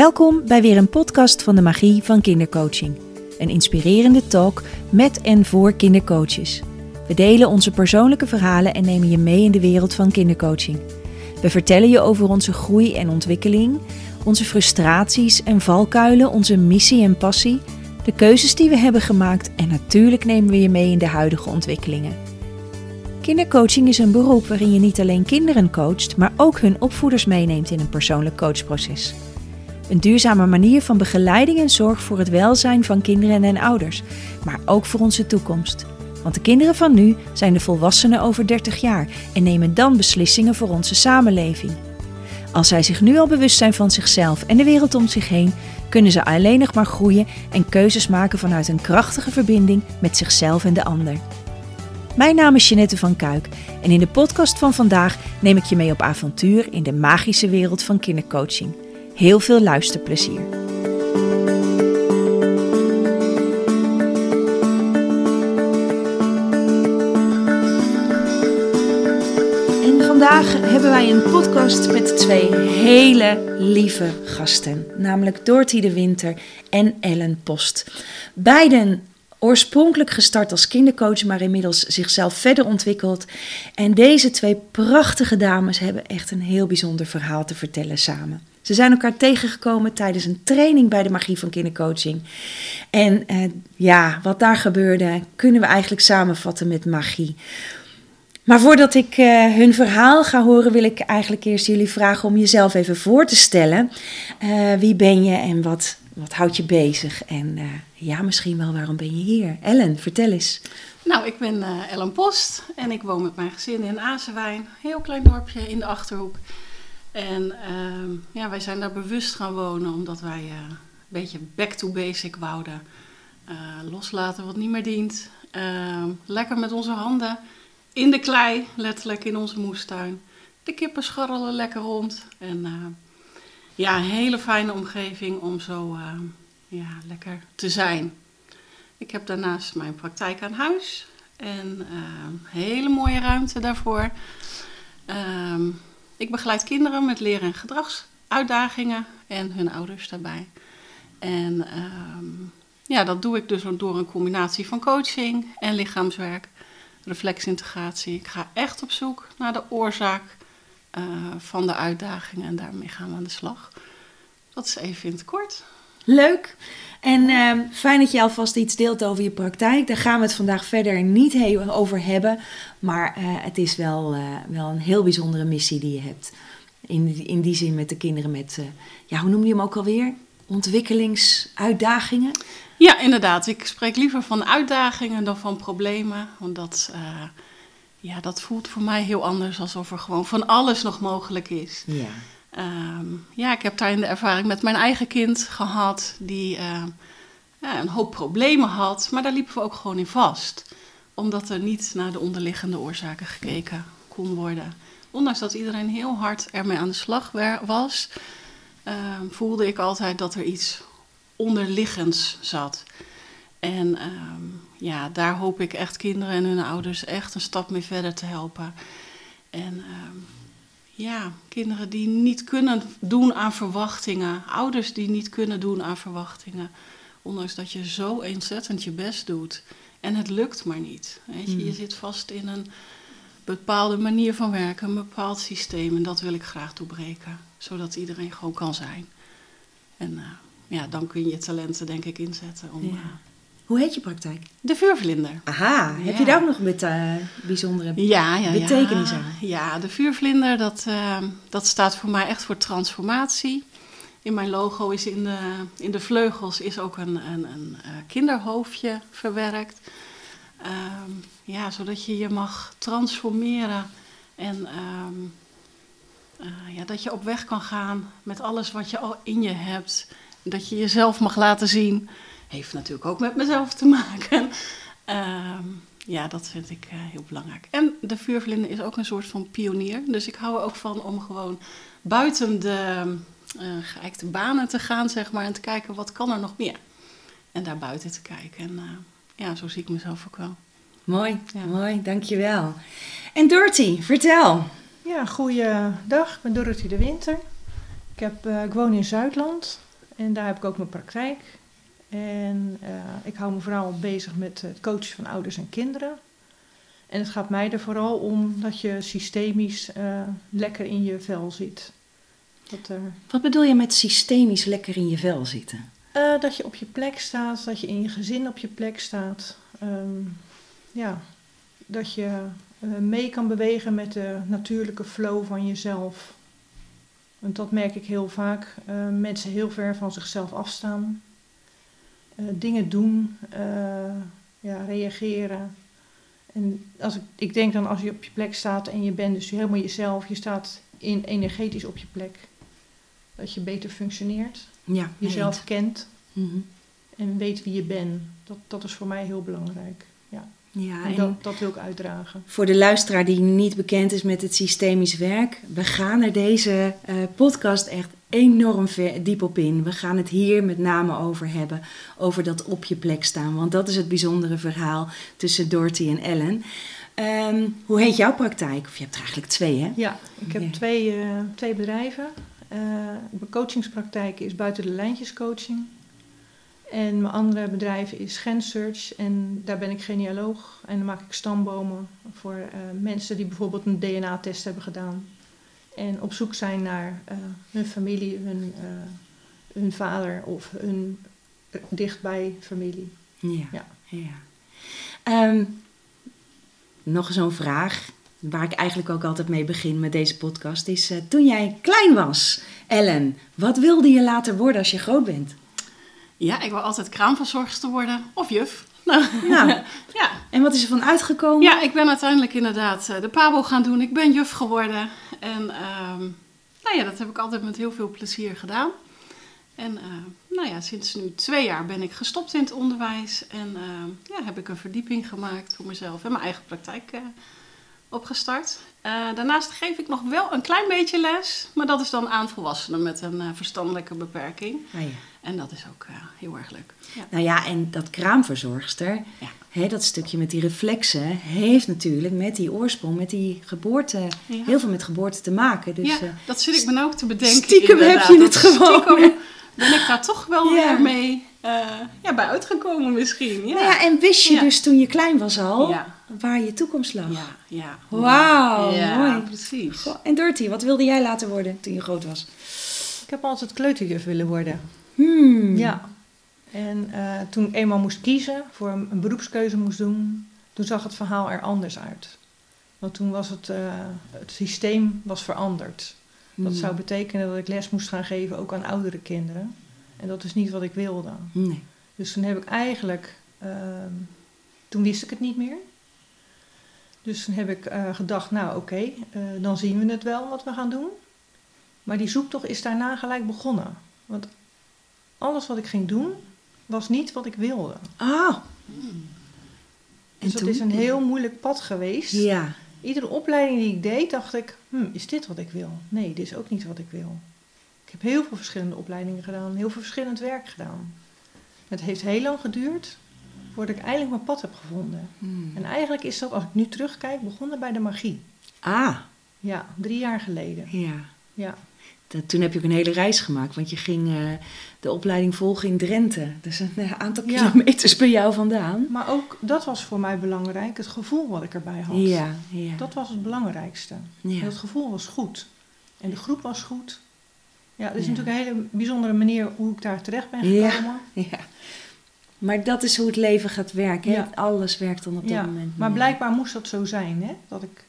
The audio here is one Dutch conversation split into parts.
Welkom bij weer een podcast van de Magie van Kindercoaching. Een inspirerende talk met en voor kindercoaches. We delen onze persoonlijke verhalen en nemen je mee in de wereld van kindercoaching. We vertellen je over onze groei en ontwikkeling, onze frustraties en valkuilen, onze missie en passie, de keuzes die we hebben gemaakt en natuurlijk nemen we je mee in de huidige ontwikkelingen. Kindercoaching is een beroep waarin je niet alleen kinderen coacht, maar ook hun opvoeders meeneemt in een persoonlijk coachproces. Een duurzame manier van begeleiding en zorg voor het welzijn van kinderen en ouders, maar ook voor onze toekomst. Want de kinderen van nu zijn de volwassenen over 30 jaar en nemen dan beslissingen voor onze samenleving. Als zij zich nu al bewust zijn van zichzelf en de wereld om zich heen, kunnen ze alleen nog maar groeien en keuzes maken vanuit een krachtige verbinding met zichzelf en de ander. Mijn naam is Jeanette van Kuik en in de podcast van vandaag neem ik je mee op avontuur in de magische wereld van kindercoaching. Heel veel luisterplezier. En vandaag hebben wij een podcast met twee hele lieve gasten, namelijk Dorothy de Winter en Ellen Post. Beiden oorspronkelijk gestart als kindercoach, maar inmiddels zichzelf verder ontwikkeld. En deze twee prachtige dames hebben echt een heel bijzonder verhaal te vertellen samen. Ze zijn elkaar tegengekomen tijdens een training bij de magie van kindercoaching. En eh, ja, wat daar gebeurde, kunnen we eigenlijk samenvatten met magie. Maar voordat ik uh, hun verhaal ga horen, wil ik eigenlijk eerst jullie vragen om jezelf even voor te stellen. Uh, wie ben je en wat, wat houdt je bezig? En ja, misschien wel waarom ben je hier? Ellen, vertel eens. Nou, ik ben Ellen Post en ik woon met mijn gezin in Azewijn. Heel klein dorpje in de Achterhoek. En uh, ja, wij zijn daar bewust gaan wonen omdat wij uh, een beetje back to basic wouden. Uh, loslaten wat niet meer dient. Ehm, lekker met onze handen in de klei, letterlijk in onze moestuin. De kippen scharrelen lekker rond. En eh, ja, een hele fijne omgeving om zo ja, lekker te zijn. Ik heb daarnaast mijn praktijk aan huis. En hele mooie ruimte daarvoor. Ehm, ik begeleid kinderen met leren- en gedragsuitdagingen en hun ouders daarbij. En um, ja, dat doe ik dus door een combinatie van coaching en lichaamswerk, reflexintegratie. Ik ga echt op zoek naar de oorzaak uh, van de uitdagingen en daarmee gaan we aan de slag. Dat is even in het kort. Leuk. En uh, fijn dat je alvast iets deelt over je praktijk. Daar gaan we het vandaag verder niet heel over hebben. Maar uh, het is wel, uh, wel een heel bijzondere missie die je hebt. In, in die zin met de kinderen met, ja, hoe noem je hem ook alweer? Ontwikkelingsuitdagingen? Ja, inderdaad. Ik spreek liever van uitdagingen dan van problemen. Want dat, ja, dat voelt voor mij heel anders alsof er gewoon van alles nog mogelijk is. Ja. Um, ja, ik heb daarin de ervaring met mijn eigen kind gehad, die uh, ja, een hoop problemen had, maar daar liepen we ook gewoon in vast. Omdat er niet naar de onderliggende oorzaken gekeken kon worden. Ondanks dat iedereen heel hard ermee aan de slag was, uh, voelde ik altijd dat er iets onderliggends zat. En ja, daar hoop ik echt kinderen en hun ouders echt een stap mee verder te helpen. En ehm, ja, kinderen die niet kunnen doen aan verwachtingen, ouders die niet kunnen doen aan verwachtingen, ondanks dat je zo ontzettend je best doet en het lukt maar niet. Weet je, mm. je zit vast in een bepaalde manier van werken, een bepaald systeem en dat wil ik graag doorbreken, zodat iedereen gewoon kan zijn. En uh, ja, dan kun je je talenten denk ik inzetten om. Ja. Uh, hoe heet je praktijk? De vuurvlinder. Aha, heb je daar ook nog met uh, bijzondere ja, ja, betekenis aan? Ja, de vuurvlinder, dat, uh, dat staat voor mij echt voor transformatie. In mijn logo is in de, in de vleugels is ook een, een, een uh, kinderhoofdje verwerkt. Um, ja, zodat je je mag transformeren en um, ja, dat je op weg kan gaan met alles wat je al in je hebt. Dat je jezelf mag laten zien heeft natuurlijk ook met mezelf te maken. Uh, ja, dat vind ik uh, heel belangrijk. En de vuurvlinder is ook een soort van pionier. Dus ik hou er ook van om gewoon buiten de uh, geëikte banen te gaan, zeg maar. En te kijken, wat kan er nog meer? En daar buiten te kijken. En uh, ja, zo zie ik mezelf ook wel. Mooi, ja. mooi, dankjewel. En Dorothy, vertel. Ja, goeiedag. Ik ben Dorothy de Winter. Ik, heb, ik woon in Zuidland. En daar heb ik ook mijn praktijk. En eh, ik hou me vooral bezig met het coachen van ouders en kinderen. En het gaat mij er vooral om dat je systemisch eh, lekker in je vel zit. Dat, er, Wat bedoel je met systemisch lekker in je vel zitten? eh, dat je op je plek staat, dat je in je gezin op je plek staat. Ehm, ja, dat je mee kan bewegen met de natuurlijke flow van jezelf. Want dat merk ik heel vaak. mensen heel ver van zichzelf afstaan. Eh, dingen doen, eh, ja, reageren. En als ik, ik denk dan als je op je plek staat en je bent dus helemaal jezelf, je staat in, energetisch op je plek, dat je beter functioneert, Ja, jezelf kent Mhm. en weet wie je bent. Dat, dat is voor mij heel belangrijk. Ja. Ja, En en dat, dat wil ik uitdragen. voor de luisteraar die niet bekend is met het systemisch werk, we gaan er deze eh, podcast echt enorm ver, diep op in. We gaan het hier met name over hebben, over dat op je plek staan. Want dat is het bijzondere verhaal tussen Dorothy en Ellen. Ehm, hoe heet jouw praktijk? Of je hebt er eigenlijk twee, hè? Ja, ik heb Ja. twee, eh, twee bedrijven. Eh, mijn coachingspraktijk is buiten de lijntjes coaching. En mijn andere bedrijf is Gensearch en daar ben ik genealoog. En dan maak ik stambomen voor eh, mensen die bijvoorbeeld een DNA-test hebben gedaan. En op zoek zijn naar eh, hun familie, hun, eh, hun vader of hun eh, dichtbij familie. Ja. Ja. ja. Ehm, nog zo'n vraag, waar ik eigenlijk ook altijd mee begin met deze podcast, is eh, toen jij klein was, Ellen, wat wilde je later worden als je groot bent? Ja, ik wil altijd kraamverzorgster worden. Of juf. Nou, Nou, ja. en wat is er van uitgekomen? ja, ik ben uiteindelijk inderdaad eh, de pabo gaan doen. Ik ben juf geworden. En ehm, nou ja, dat heb ik altijd met heel veel plezier gedaan. En eh, nou ja, sinds nu twee jaar ben ik gestopt in het onderwijs. En eh, ja, heb ik een verdieping gemaakt voor mezelf en mijn eigen praktijk eh, opgestart. Eh, daarnaast geef ik nog wel een klein beetje les. Maar dat is dan aan volwassenen met een eh, verstandelijke beperking. Ah, ja. En dat is ook eh, heel erg leuk. Ja. Nou ja, en dat kraamverzorgster, Ja. hè, dat stukje met die reflexen, heeft natuurlijk met die oorsprong, met die geboorte, Ja. heel veel met geboorte te maken. Dus, ja, eh, dat zit ik me nou ook te bedenken. stiekem heb je Dat het gewoon. Stiekem ben ik daar toch wel Ja. weer mee eh, ja, bij uitgekomen misschien. Ja, nou ja, en wist je Ja. dus toen je klein was al, ja, waar je toekomst lag? ja. ja. Wauw, ja, mooi. precies. Goh, En Dorothy, wat wilde jij later worden toen je groot was? Ik heb altijd kleuterjuf willen worden. Hmm. Ja. En eh, toen ik eenmaal moest kiezen, voor een, een beroepskeuze moest doen, toen zag het verhaal er anders uit. Want toen was het, eh, het systeem was veranderd. Dat Hmm. zou betekenen dat ik les moest gaan geven ook aan oudere kinderen. En dat is niet wat ik wilde. Nee. Dus toen heb ik eigenlijk, ehm, toen wist ik het niet meer. Dus toen heb ik eh, gedacht, nou oké, dan zien we het wel wat we gaan doen. Maar die zoektocht is daarna gelijk begonnen. Want alles wat ik ging doen, was niet wat ik wilde. Ah. Dus dat is een heel moeilijk pad geweest. Ja. Iedere opleiding die ik deed, dacht ik, hm, is dit wat ik wil? Nee, dit is ook niet wat ik wil. Ik heb heel veel verschillende opleidingen gedaan, heel veel verschillend werk gedaan. Het heeft heel lang geduurd voordat ik eindelijk mijn pad heb gevonden. Hmm. En eigenlijk is dat, als ik nu terugkijk, begonnen bij de magie. Ah, Ja, drie jaar geleden. ja. Ja, Dat- toen heb je ook een hele reis gemaakt, want je ging eh, de opleiding volgen in Drenthe. Dus een eh, aantal Ja. kilometers bij jou vandaan. maar ook dat was voor mij belangrijk, het gevoel wat ik erbij had. Ja, ja. Dat was het belangrijkste. ja. Het gevoel was goed. En de groep was goed. Ja, het is Ja. natuurlijk een hele bijzondere manier hoe ik daar terecht ben gekomen. ja. Maar dat is hoe het leven gaat werken. hè? Alles werkt dan op dat Ja, moment. maar blijkbaar moest dat zo zijn, hè? Dat ik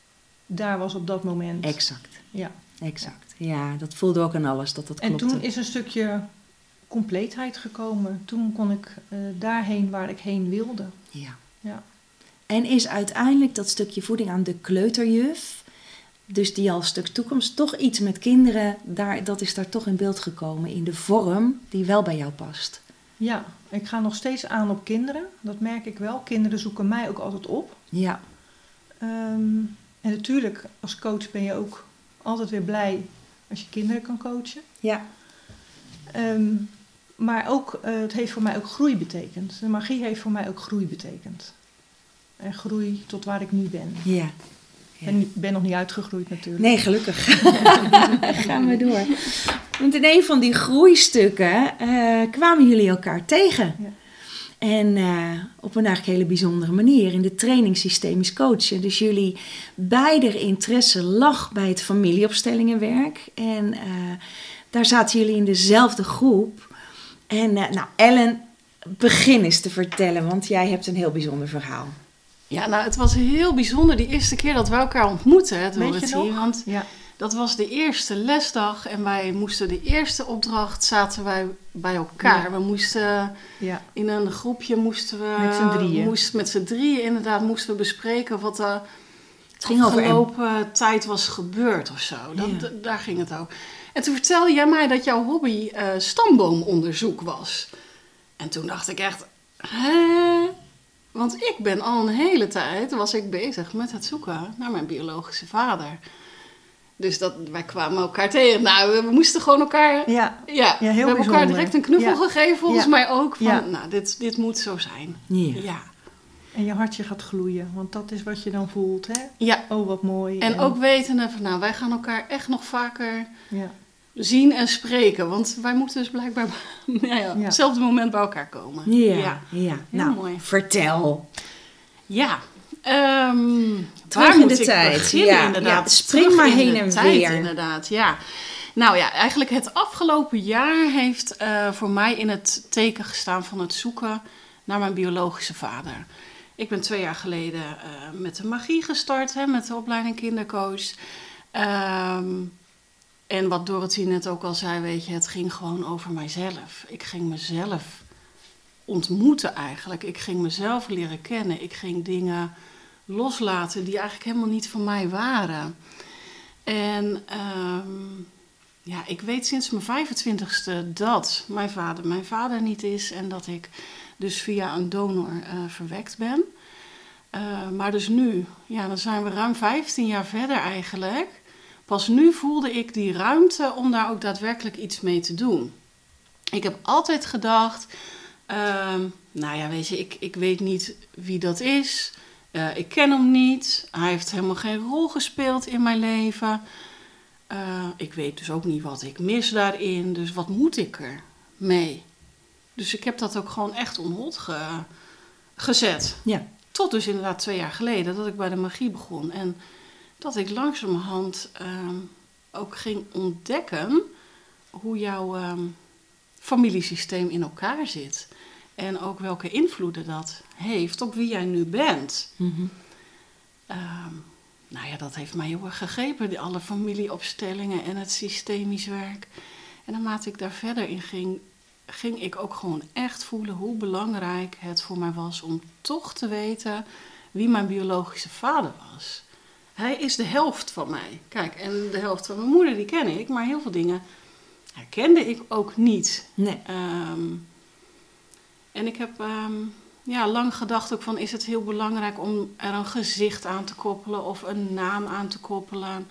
daar was op dat moment. Exact, Ja. exact. Ja, dat voelde ook aan alles, dat dat En klopte. toen is een stukje compleetheid gekomen. Toen kon ik eh, daarheen waar ik heen wilde. Ja. Ja. En is uiteindelijk dat stukje voeding aan de kleuterjuf, dus die al stuk toekomst, toch iets met kinderen, daar, dat is daar toch in beeld gekomen in de vorm die wel bij jou past. Ja, ik ga nog steeds aan op kinderen. Dat merk ik wel. Kinderen zoeken mij ook altijd op. Ja, Ehm, en natuurlijk, als coach ben je ook altijd weer blij als je kinderen kan coachen. ja, Ehm, maar ook, eh, het heeft voor mij ook groei betekend. De magie heeft voor mij ook groei betekend. En groei tot waar ik nu ben. ja. Ja. En ik ben nog niet uitgegroeid natuurlijk. Nee, gelukkig. Gaan we door. Want in een van die groeistukken eh, kwamen jullie elkaar tegen. Ja. En eh, op een eigenlijk hele bijzondere manier in de training systemisch coachen. Dus jullie beider interesse lag bij het familieopstellingenwerk. En eh, daar zaten jullie in dezelfde groep. En eh, nou, Ellen, begin eens te vertellen, want jij hebt een heel bijzonder verhaal. Ja, nou, het was heel bijzonder die eerste keer dat we elkaar ontmoetten, Dorothy. nog? Want Ja. Dat was de eerste lesdag en wij moesten de eerste opdracht, zaten wij bij elkaar. Ja. We moesten Ja. in een groepje, moesten we... Met z'n drieën. Moest, met z'n drieën inderdaad, moesten we bespreken wat er Het ging over Em. afgelopen tijd was gebeurd of zo. Dat, Ja. Daar ging het over. En toen vertelde jij mij dat jouw hobby eh, stamboomonderzoek was. En toen dacht ik echt, hè? Want ik ben al een hele tijd, was ik bezig met het zoeken naar mijn biologische vader. Dus dat, wij kwamen elkaar tegen. Nou, we, moesten gewoon elkaar... Ja. Ja, heel we hebben elkaar direct een knuffel gegeven, volgens mij ook. Van, nou, dit, dit moet zo zijn. Ja. Ja. En je hartje gaat gloeien, want dat is wat je dan voelt, hè? ja. Oh, wat mooi. En ook wetende van, nou, wij gaan elkaar echt nog vaker Ja. zien en spreken. Want wij moeten dus blijkbaar ja, ja, op hetzelfde moment bij elkaar komen. Ja, Ja. Nou, mooi. vertel. Ja. Terug waar in moet de ik tijd. beginnen, Ja, inderdaad? ja, spring maar heen en tijd, weer. Inderdaad, ja. Nou ja, eigenlijk het afgelopen jaar heeft eh, voor mij in het teken gestaan van het zoeken naar mijn biologische vader. Ik ben twee jaar geleden eh, met de magie gestart, hè, met de opleiding kindercoach. Ehm, en wat Dorothy net ook al zei, weet je, het ging gewoon over mijzelf. Ik ging mezelf ontmoeten eigenlijk. Ik ging mezelf leren kennen. Ik ging dingen loslaten die eigenlijk helemaal niet van mij waren. En ehm, ja, ik weet sinds mijn 25ste dat mijn vader mijn vader niet is en dat ik dus via een donor eh, verwekt ben. Eh, maar dus nu, ja, dan zijn we ruim 15 jaar verder eigenlijk. Pas nu voelde ik die ruimte om daar ook daadwerkelijk iets mee te doen. Ik heb altijd gedacht, ehm, nou ja, weet je, ik, ik weet niet wie dat is. Eh, ik ken hem niet. Hij heeft helemaal geen rol gespeeld in mijn leven. Eh, ik weet dus ook niet wat ik mis daarin. Dus wat moet ik er mee? Dus ik heb dat ook gewoon echt onhold ge- gezet. Ja. Tot dus inderdaad twee jaar geleden dat ik bij de magie begon. En dat ik langzamerhand ehm, ook ging ontdekken hoe jouw ehm, familiesysteem in elkaar zit. En ook welke invloeden dat heeft op wie jij nu bent. Mhm. Ehm, nou ja, dat heeft mij heel erg gegrepen, die alle familieopstellingen en het systemisch werk. En naarmate ik daar verder in ging, ging ik ook gewoon echt voelen hoe belangrijk het voor mij was om toch te weten wie mijn biologische vader was. Hij is de helft van mij. Kijk, en de helft van mijn moeder, die ken ik, maar heel veel dingen herkende ik ook niet. Nee. Ehm, en ik heb ehm, ja, lang gedacht ook van, is het heel belangrijk om er een gezicht aan te koppelen of een naam aan te koppelen.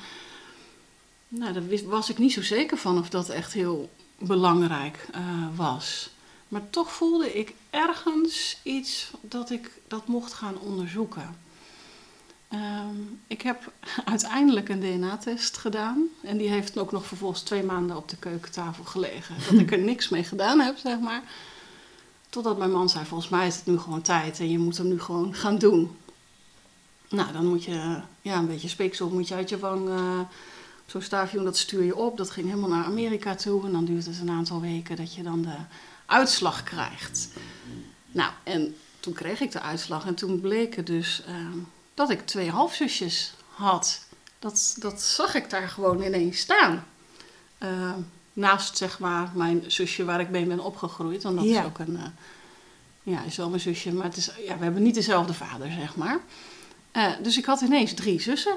Nou, daar was ik niet zo zeker van of dat echt heel belangrijk eh, was. Maar toch voelde ik ergens iets dat ik dat mocht gaan onderzoeken. Ehm, ik heb uiteindelijk een DNA-test gedaan. En die heeft ook nog vervolgens twee maanden op de keukentafel gelegen. Dat ik er niks mee gedaan heb, zeg maar. Totdat mijn man zei, volgens mij is het nu gewoon tijd en je moet hem nu gewoon gaan doen. Nou, dan moet je, ja, een beetje speeksel moet je uit je wang, eh, zo'n staafje, dat stuur je op. Dat ging helemaal naar Amerika toe en dan duurt het een aantal weken dat je dan de uitslag krijgt. Nou, en toen kreeg ik de uitslag en toen bleek het dus eh, dat ik twee halfzusjes had. Dat, dat zag ik daar gewoon ineens staan. Eh, naast zeg maar mijn zusje waar ik mee ben opgegroeid. Want dat Ja. is ook een, eh, ja, is wel mijn zusje, maar het is, ja, we hebben niet dezelfde vader, zeg maar. Eh, dus ik had ineens drie zussen.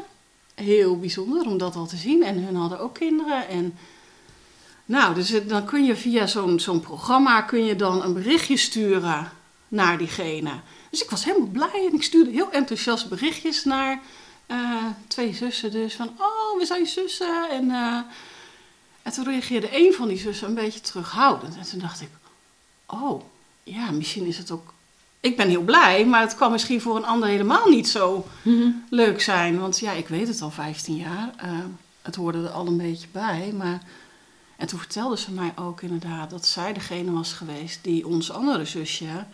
Heel bijzonder om dat al te zien. En hun hadden ook kinderen. En nou, dus het- dan kun je via zo'n zo'n programma kun je dan een berichtje sturen naar diegene. Dus ik was helemaal blij en ik stuurde heel enthousiast berichtjes naar eh, twee zussen. Dus van, oh, we zijn zussen. En, en toen reageerde een van die zussen een beetje terughoudend. En toen dacht ik, oh, ja, misschien is het ook... Ik ben heel blij, maar het kan misschien voor een ander helemaal niet zo Mhm. leuk zijn. Want ja, ik weet het al 15 jaar. Eh, het hoorde er al een beetje bij. Maar... En toen vertelde ze mij ook inderdaad dat zij degene was geweest die ons andere zusje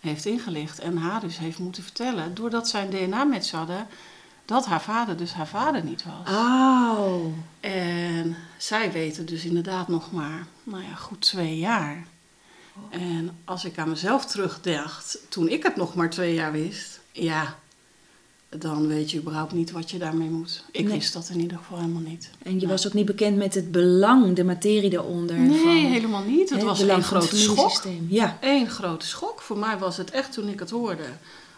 heeft ingelicht en haar dus heeft moeten vertellen, doordat zij een DNA-match hadden, dat haar vader dus haar vader niet was. Oh. En zij weten dus inderdaad nog maar, nou ja, goed twee jaar. En als ik aan mezelf terugdacht, toen ik het nog maar twee jaar wist, ja, dan weet je überhaupt niet wat je daarmee moet. Ik Nee. wist dat in ieder geval helemaal niet. En je was ook niet bekend met het belang, de materie daaronder. Nee, van, helemaal niet. Het was het grote schok. Ja. Eén grote schok. Voor mij was het echt toen ik het hoorde,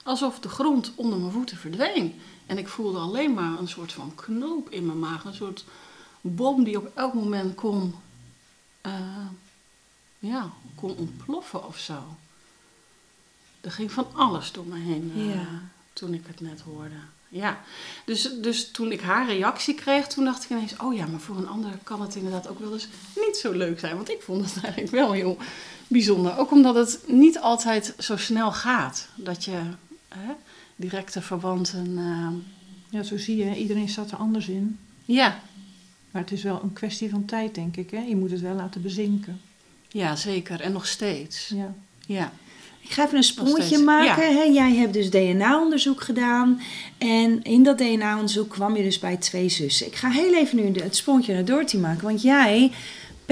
alsof de grond onder mijn voeten verdween. En ik voelde alleen maar een soort van knoop in mijn maag. Een soort bom die op elk moment kon, eh, ja, kon ontploffen of zo. Er ging van alles door me heen eh, Ja. toen ik het net hoorde. Ja, dus, dus toen ik haar reactie kreeg, toen dacht ik ineens... oh ja, maar voor een ander kan het inderdaad ook wel eens niet zo leuk zijn. Want ik vond het eigenlijk wel heel bijzonder. Ook omdat het niet altijd zo snel gaat. Dat je hè, directe verwanten... eh, Ja, zo zie je, iedereen staat er anders in. ja, Maar het is wel een kwestie van tijd, denk ik. Hè? Je moet het wel laten bezinken. ja, zeker. En nog steeds. Ja. Ja. Ik ga even een sprongetje maken. Ja. Hè? Jij hebt dus DNA-onderzoek gedaan. En in dat DNA-onderzoek kwam je dus bij twee zussen. Ik ga heel even nu het sprongetje naar Dorothy maken. Want jij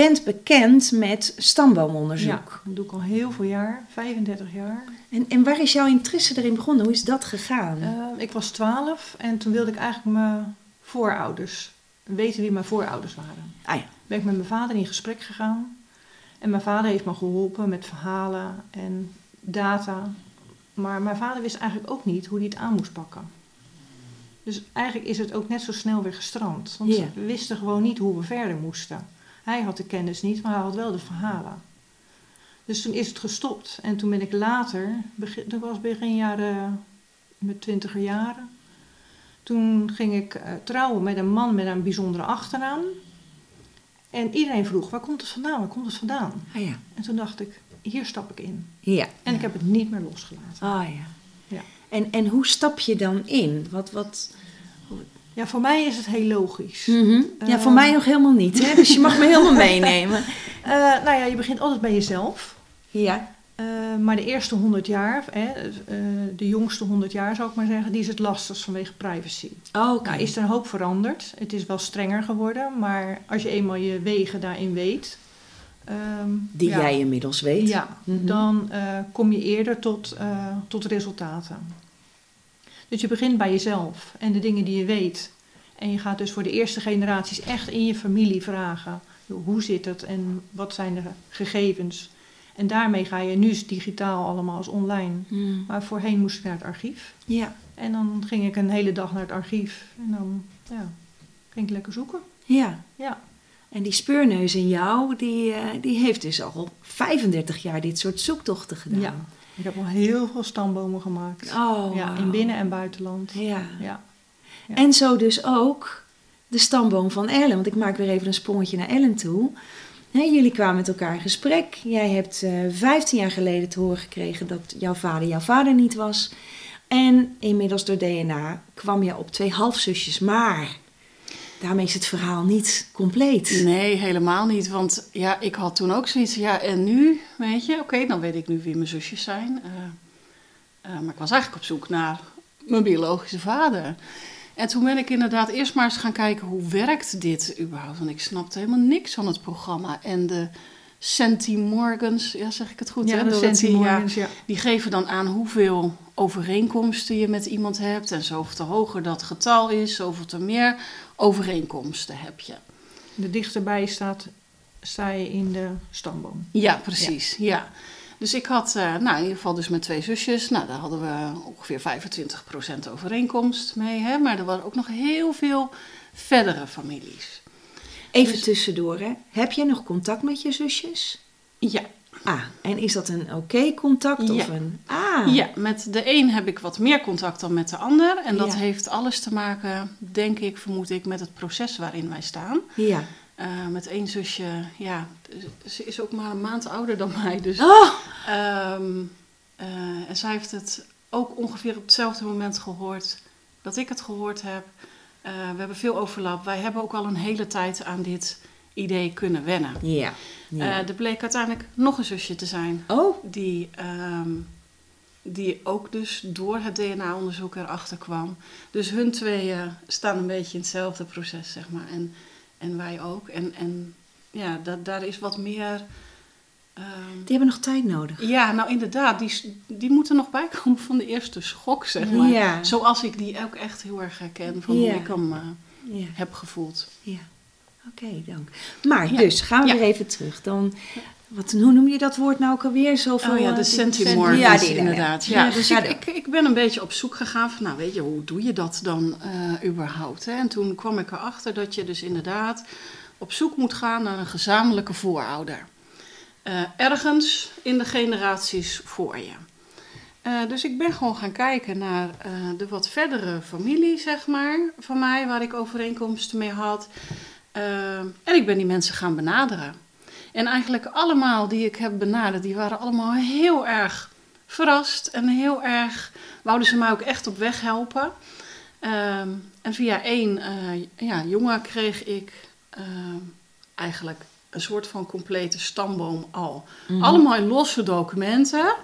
bent bekend met stamboomonderzoek. ja, dat doe ik al heel veel jaar, 35 jaar. En, en waar is jouw interesse erin begonnen? Hoe is dat gegaan? Eh, ik was 12 en toen wilde ik eigenlijk mijn voorouders weten wie mijn voorouders waren. ah ja. Ben ik met mijn vader in gesprek gegaan. En mijn vader heeft me geholpen met verhalen en data. Maar mijn vader wist eigenlijk ook niet hoe hij het aan moest pakken. Dus eigenlijk is het ook net zo snel weer gestrand. Want we wisten gewoon niet hoe we verder moesten. Hij had de kennis niet, maar hij had wel de verhalen. Dus toen is het gestopt. En toen ben ik later, begin, dat was begin jaren, met twintiger jaren. Toen ging ik eh, trouwen met een man met een bijzondere achternaam. En iedereen vroeg, waar komt het vandaan, waar komt het vandaan? Ah ja. En toen dacht ik, hier stap ik in. Ja. En ik heb het niet meer losgelaten. Ah ja. Ja. En, en hoe stap je dan in? Wat, wat... Ja, voor mij is het heel logisch. Mhm. Ja, Eh, voor mij nog helemaal niet. Hè? Dus je mag me helemaal meenemen. Eh, nou ja, je begint altijd bij jezelf. Ja. Eh, maar de eerste 100 jaar, hè, eh, de jongste 100 jaar zou ik maar zeggen, die is het lastigst vanwege privacy. Oh, Oké. Nou, is er een hoop veranderd. Het is wel strenger geworden, maar als je eenmaal je wegen daarin weet. ehm, Die ja, jij inmiddels weet. Ja, Mhm. dan eh, kom je eerder tot, eh, tot resultaten. Dus je begint bij jezelf en de dingen die je weet. En je gaat dus voor de eerste generaties echt in je familie vragen: hoe zit het en wat zijn de gegevens? En daarmee ga je, nu is digitaal allemaal als online. Hmm. Maar voorheen moest ik naar het archief. Ja. En dan ging ik een hele dag naar het archief. En dan ja, ging ik lekker zoeken. Ja. Ja, En die speurneus in jou, die, eh, die heeft dus al 35 jaar dit soort zoektochten gedaan. Ja. Ik heb al heel veel stambomen gemaakt. Oh, ja, in binnen- en buitenland. Ja. Ja. Ja. En zo dus ook de stamboom van Ellen. Want ik maak weer even een sprongetje naar Ellen toe. Jullie kwamen met elkaar in gesprek. Jij hebt eh 15 jaar geleden te horen gekregen dat jouw vader jouw vader niet was. En inmiddels door DNA kwam je op twee halfzusjes. Maar daarmee is het verhaal niet compleet. Nee, helemaal niet. Want ja, ik had toen ook zoiets. Ja, en nu, weet je, oké, dan weet ik nu wie mijn zusjes zijn. Eh, eh, maar ik was eigenlijk op zoek naar mijn biologische vader. En toen ben ik inderdaad eerst maar eens gaan kijken hoe werkt dit überhaupt. Want ik snapte helemaal niks van het programma. En de centimorgans, ja zeg ik het goed? Ja, hè? de centimorgans, ja. Die geven dan aan hoeveel overeenkomsten je met iemand hebt. En zoveel te hoger dat getal is, zoveel te meer overeenkomsten heb je. De dichterbij staat, sta je in de stamboom. Ja, precies. Ja. Dus ik had, eh, nou in ieder geval dus met twee zusjes. Nou, daar hadden we ongeveer 25% overeenkomst mee. Hè? Maar er waren ook nog heel veel verdere families. Even Dus- tussendoor, hè. heb jij nog contact met je zusjes? Ja, Ah, en is dat een oké contact of Ja. een... Ah, ja, met de een heb ik wat meer contact dan met de ander. En dat Ja. heeft alles te maken, denk ik, vermoed ik, met het proces waarin wij staan. ja. Eh, met één zusje, ja, ze is ook maar een maand ouder dan mij. Dus Oh, Ehm, eh, en zij heeft het ook ongeveer op hetzelfde moment gehoord dat ik het gehoord heb. Eh, we hebben veel overlap. Wij hebben ook al een hele tijd aan dit idee kunnen wennen. Ja. ja. Eh, er bleek uiteindelijk nog een zusje te zijn. oh, Die, ehm, die ook dus door het DNA-onderzoek erachter kwam. Dus hun tweeën staan een beetje in hetzelfde proces, zeg maar. En, en wij ook. En, en ja, da- daar is wat meer... ehm, die hebben nog tijd nodig. ja, nou inderdaad, die, die moeten nog bijkomen van de eerste schok, zeg maar. Ja. Zoals ik die ook echt heel erg herken van hoe ik hem eh, Ja. heb gevoeld. Ja, oké, dank. Maar Ja. dus, gaan we weer even terug. Dan, wat, hoe noem je dat woord nou ook alweer? Zoveel, Oh ja, eh, de centimorgans Ja, die- inderdaad. Ja, Ja, dus ga ik, ik, ik ben een beetje op zoek gegaan van, nou weet je, hoe doe je dat dan eh, überhaupt? Hè? En toen kwam ik erachter dat je dus inderdaad op zoek moet gaan naar een gezamenlijke voorouder. Eh, ergens in de generaties voor je. Dus ik ben gewoon gaan kijken naar de wat verdere familie, zeg maar, van mij, waar ik overeenkomsten mee had. Eh, en ik ben die mensen gaan benaderen. En eigenlijk allemaal die ik heb benaderd, die waren allemaal heel erg verrast en heel erg, wouden ze mij ook echt op weg helpen. Ehm, en via één eh, ja, jongen kreeg ik ehm, eigenlijk een soort van complete stamboom al. Mhm. Allemaal in losse documenten.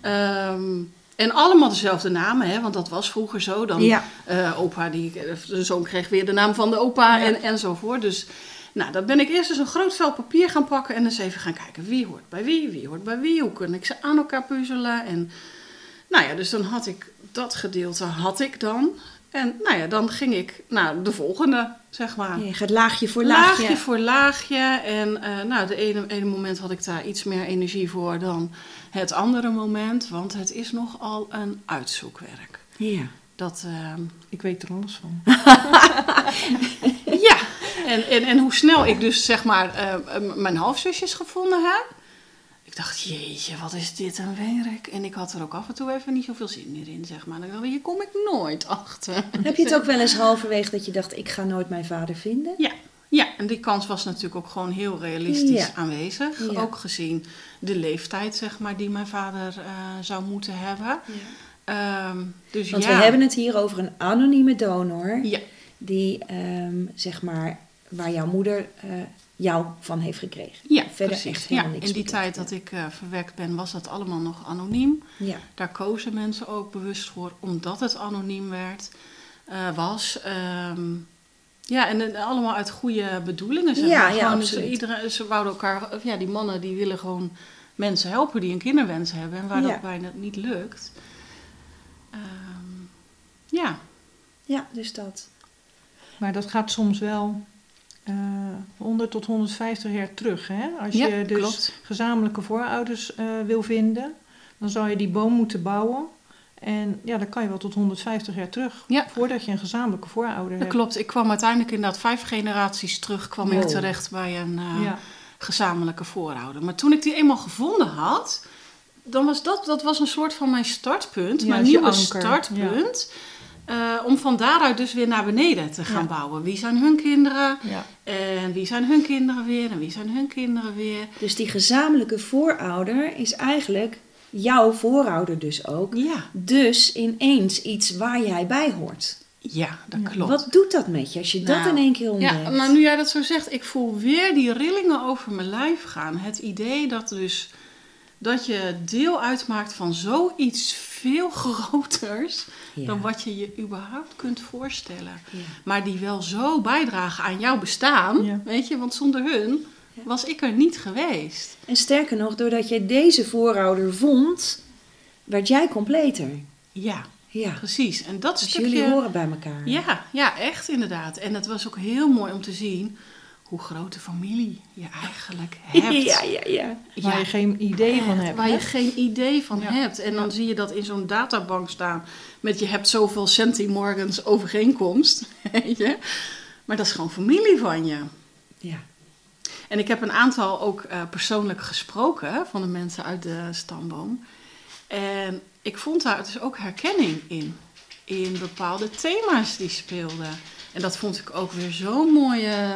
Ehm, en allemaal dezelfde namen, hè, want dat was vroeger zo. Dan Ja, eh, opa, die, eh, de zoon kreeg weer de naam van de opa Ja. en, enzovoort. Dus nou, dan ben ik eerst eens een groot vel papier gaan pakken en eens even gaan kijken wie hoort bij wie, wie hoort bij wie, hoe kan ik ze aan elkaar puzzelen. En nou ja, dus dan had ik dat gedeelte had ik dan. En nou ja, dan ging ik naar de volgende, zeg maar. je gaat laagje voor laagje. Laagje voor laagje. En eh, nou, de ene, ene moment had ik daar iets meer energie voor dan het andere moment. Want het is nogal een uitzoekwerk. Ja. Dat, ehm, Ik weet er alles van. ja, en, en, en hoe snel ik dus zeg maar eh, mijn halfzusjes gevonden heb. Dacht, jeetje, wat is dit een werk. En ik had er ook af en toe even niet zoveel zin meer in, zeg maar. Dan dacht hier kom ik nooit achter. Heb je het ook wel eens halverwege dat je dacht, ik ga nooit mijn vader vinden? Ja, ja, en die kans was natuurlijk ook gewoon heel realistisch Ja. aanwezig. Ja. Ook gezien de leeftijd, zeg maar, die mijn vader eh, zou moeten hebben. Ehm, dus Want ja. we hebben het hier over een anonieme donor, Ja, die, ehm, zeg maar, waar jouw moeder eh, jou van heeft gekregen. ja Verder precies. echt ja, niks in die tijd dat ik eh, verwekt ben, was dat allemaal nog anoniem. Ja. Daar kozen mensen ook bewust voor, omdat het anoniem werd, eh, was. Ehm, ja, en allemaal uit goede bedoelingen. Zeg Ja, maar. ja, Gewoon, absoluut. iedereen, ze wouden elkaar, of ja, die mannen die willen gewoon mensen helpen die een kinderwens hebben en waar Ja. dat bijna niet lukt. Ehm, ja, ja, dus dat. Maar dat gaat soms wel eh 100 tot 150 jaar terug. Hè? Als Ja, je dus klopt. gezamenlijke voorouders eh, wil vinden, dan zou je die boom moeten bouwen. En ja, dan kan je wel tot 150 jaar terug. Ja. Voordat je een gezamenlijke voorouder dat hebt. klopt. Ik kwam uiteindelijk inderdaad vijf generaties terug, kwam ik terecht bij een eh, Ja. gezamenlijke voorouder. Maar toen ik die eenmaal gevonden had, dan was dat, dat was een soort van mijn startpunt, mijn nieuwe anker, startpunt. Eh, om van daaruit dus weer naar beneden te gaan Ja. bouwen. Wie zijn hun kinderen? Ja. En wie zijn hun kinderen weer? En wie zijn hun kinderen weer? Dus die gezamenlijke voorouder is eigenlijk jouw voorouder dus ook. Ja, Dus ineens iets waar jij bij hoort. ja dat klopt. Wat doet dat met je als je dat Nou, in één keer ontdekt? Ja, nou nu jij dat zo zegt, ik voel weer die rillingen over mijn lijf gaan. Het idee dat dus dat je deel uitmaakt van zoiets veel groters Ja. dan wat je je überhaupt kunt voorstellen. Ja. Maar die wel zo bijdragen aan jouw bestaan, Ja. weet je, want zonder hun Ja. was ik er niet geweest. En sterker nog, doordat je deze voorouder vond, werd jij completer. Ja, Ja. precies. En dat Dus stukje... jullie horen bij elkaar. Ja, ja, echt inderdaad. En het was ook heel mooi om te zien hoe grote familie je eigenlijk hebt. ja, ja, ja. Waar je geen idee van hebt. Waar je geen idee van Ja. hebt. En dan Ja. zie je dat in zo'n databank staan. Met je hebt zoveel centimorgans overeenkomst. Weet je? Maar dat is gewoon familie van je. Ja. En ik heb een aantal ook eh, persoonlijk gesproken van de mensen uit de stamboom. En ik vond daar dus ook herkenning in. In bepaalde thema's die speelden. En dat vond ik ook weer zo'n mooie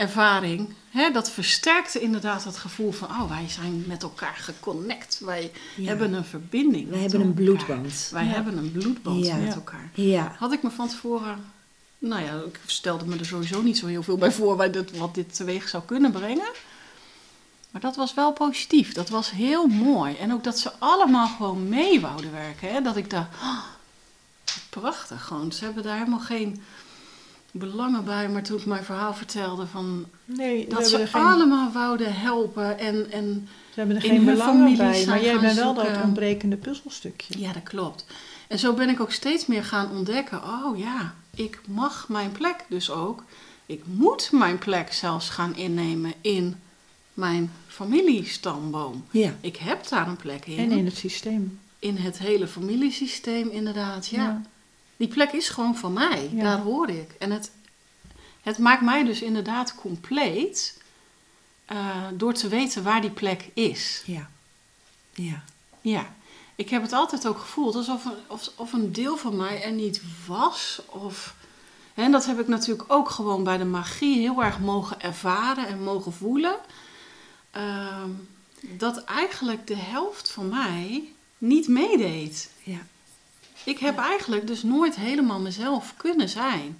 ervaring. Hè, dat versterkte inderdaad dat gevoel van, oh, wij zijn met elkaar geconnect. Wij Ja. hebben een verbinding. Met hebben een bloedband. Wij Ja. hebben een bloedband Ja. met elkaar. Had ik me van tevoren nou ja, ik stelde me er sowieso niet zo heel veel bij voor wat dit, wat dit teweeg zou kunnen brengen. Maar dat was wel positief. Dat was heel mooi. En ook dat ze allemaal gewoon mee wouden werken. Hè? Dat ik dacht, oh, prachtig gewoon. Ze hebben daar helemaal geen belangen bij. Maar toen ik mijn verhaal vertelde van... Nee, dat ze geen, allemaal wouden helpen en... en ze hebben er in geen belangen bij. zijn Maar jij bent wel dat ontbrekende puzzelstukje. Ja, dat klopt. En zo ben ik ook steeds meer gaan ontdekken. Oh ja, ik mag mijn plek dus ook. Ik moet mijn plek zelfs gaan innemen in mijn familiestamboom. Ja. Ik heb daar een plek in. En in het systeem. In het hele familiesysteem, inderdaad. Ja. Ja. Die plek is gewoon van mij. Ja. Daar hoor ik. En het, het maakt mij dus inderdaad compleet. eh, door te weten waar die plek is. Ja. Ja. Ja, ik heb het altijd ook gevoeld alsof een, of, of een deel van mij er niet was. Of, hè, en dat heb ik natuurlijk ook gewoon bij de magie heel erg mogen ervaren en mogen voelen. Ehm, dat eigenlijk de helft van mij niet meedeed. Ja. Ik heb eigenlijk dus nooit helemaal mezelf kunnen zijn.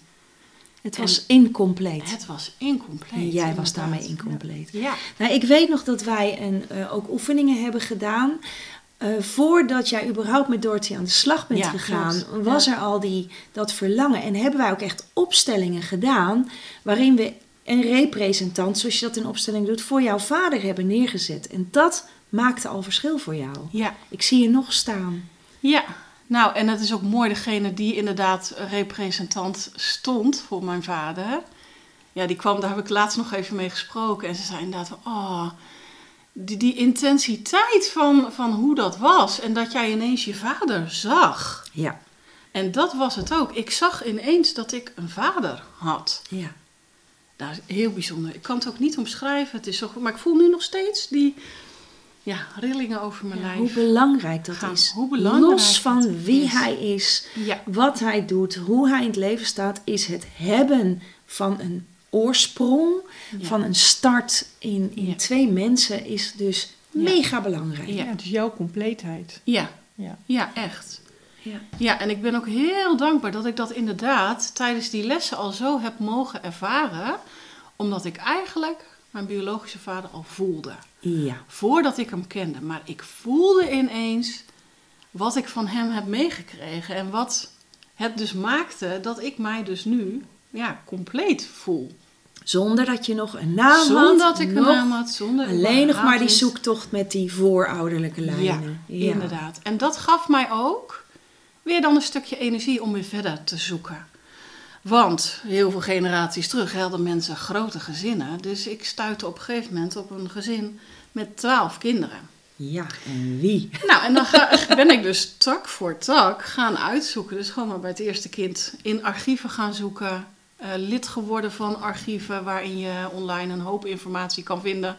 Het En- was incompleet. Het was incompleet. En jij was daarmee incompleet. Ja, Nou, ik weet nog dat wij een, eh, ook oefeningen hebben gedaan. Eh, voordat jij überhaupt met Dorothy aan de slag bent Ja, gegaan, klopt. was er al die, dat verlangen. En hebben wij ook echt opstellingen gedaan. waarin we een representant, zoals je dat in opstelling doet, voor jouw vader hebben neergezet. En dat maakte al verschil voor jou. ja. Ik zie je nog staan. Ja, nou en het is ook mooi, degene die inderdaad representant stond voor mijn vader. Ja, die kwam, daar heb ik laatst nog even mee gesproken. En ze zei inderdaad oh, die, die intensiteit van, van hoe dat was. En dat jij ineens je vader zag. Ja. En dat was het ook. Ik zag ineens dat ik een vader had. Ja. Nou, heel bijzonder. Ik kan het ook niet omschrijven. Het is zo. Maar ik voel nu nog steeds die ja, rillingen over mijn Ja, lijf. hoe belangrijk dat gaan. is. Hoe belangrijk Los van wie is. hij is, Ja, wat hij doet, hoe hij in het leven staat, is het hebben van een oorsprong, Ja. van een start in, in Ja. twee mensen, is dus Ja. mega belangrijk. Ja. Is jouw compleetheid. ja, Ja. ja, echt. Ja. Ja, en ik ben ook heel dankbaar dat ik dat inderdaad tijdens die lessen al zo heb mogen ervaren. Omdat ik eigenlijk mijn biologische vader al voelde. Ja. Voordat ik hem kende. Maar ik voelde ineens wat ik van hem heb meegekregen. En wat het dus maakte dat ik mij dus nu ja, compleet voel. Zonder dat je nog een naam zonder had. dat ik een naam had. Zonder Alleen nog maar die zoektocht met die voorouderlijke Ja, lijnen. inderdaad. En dat gaf mij ook weer dan een stukje energie om weer verder te zoeken. Want heel veel generaties terug hadden mensen grote gezinnen. Dus ik stuitte op een gegeven moment op een gezin met twaalf kinderen. Ja, en wie? Nou, en dan ga, ben ik dus tak voor tak gaan uitzoeken. Dus gewoon maar bij het eerste kind in archieven gaan zoeken. eh, lid geworden van archieven waarin je online een hoop informatie kan vinden.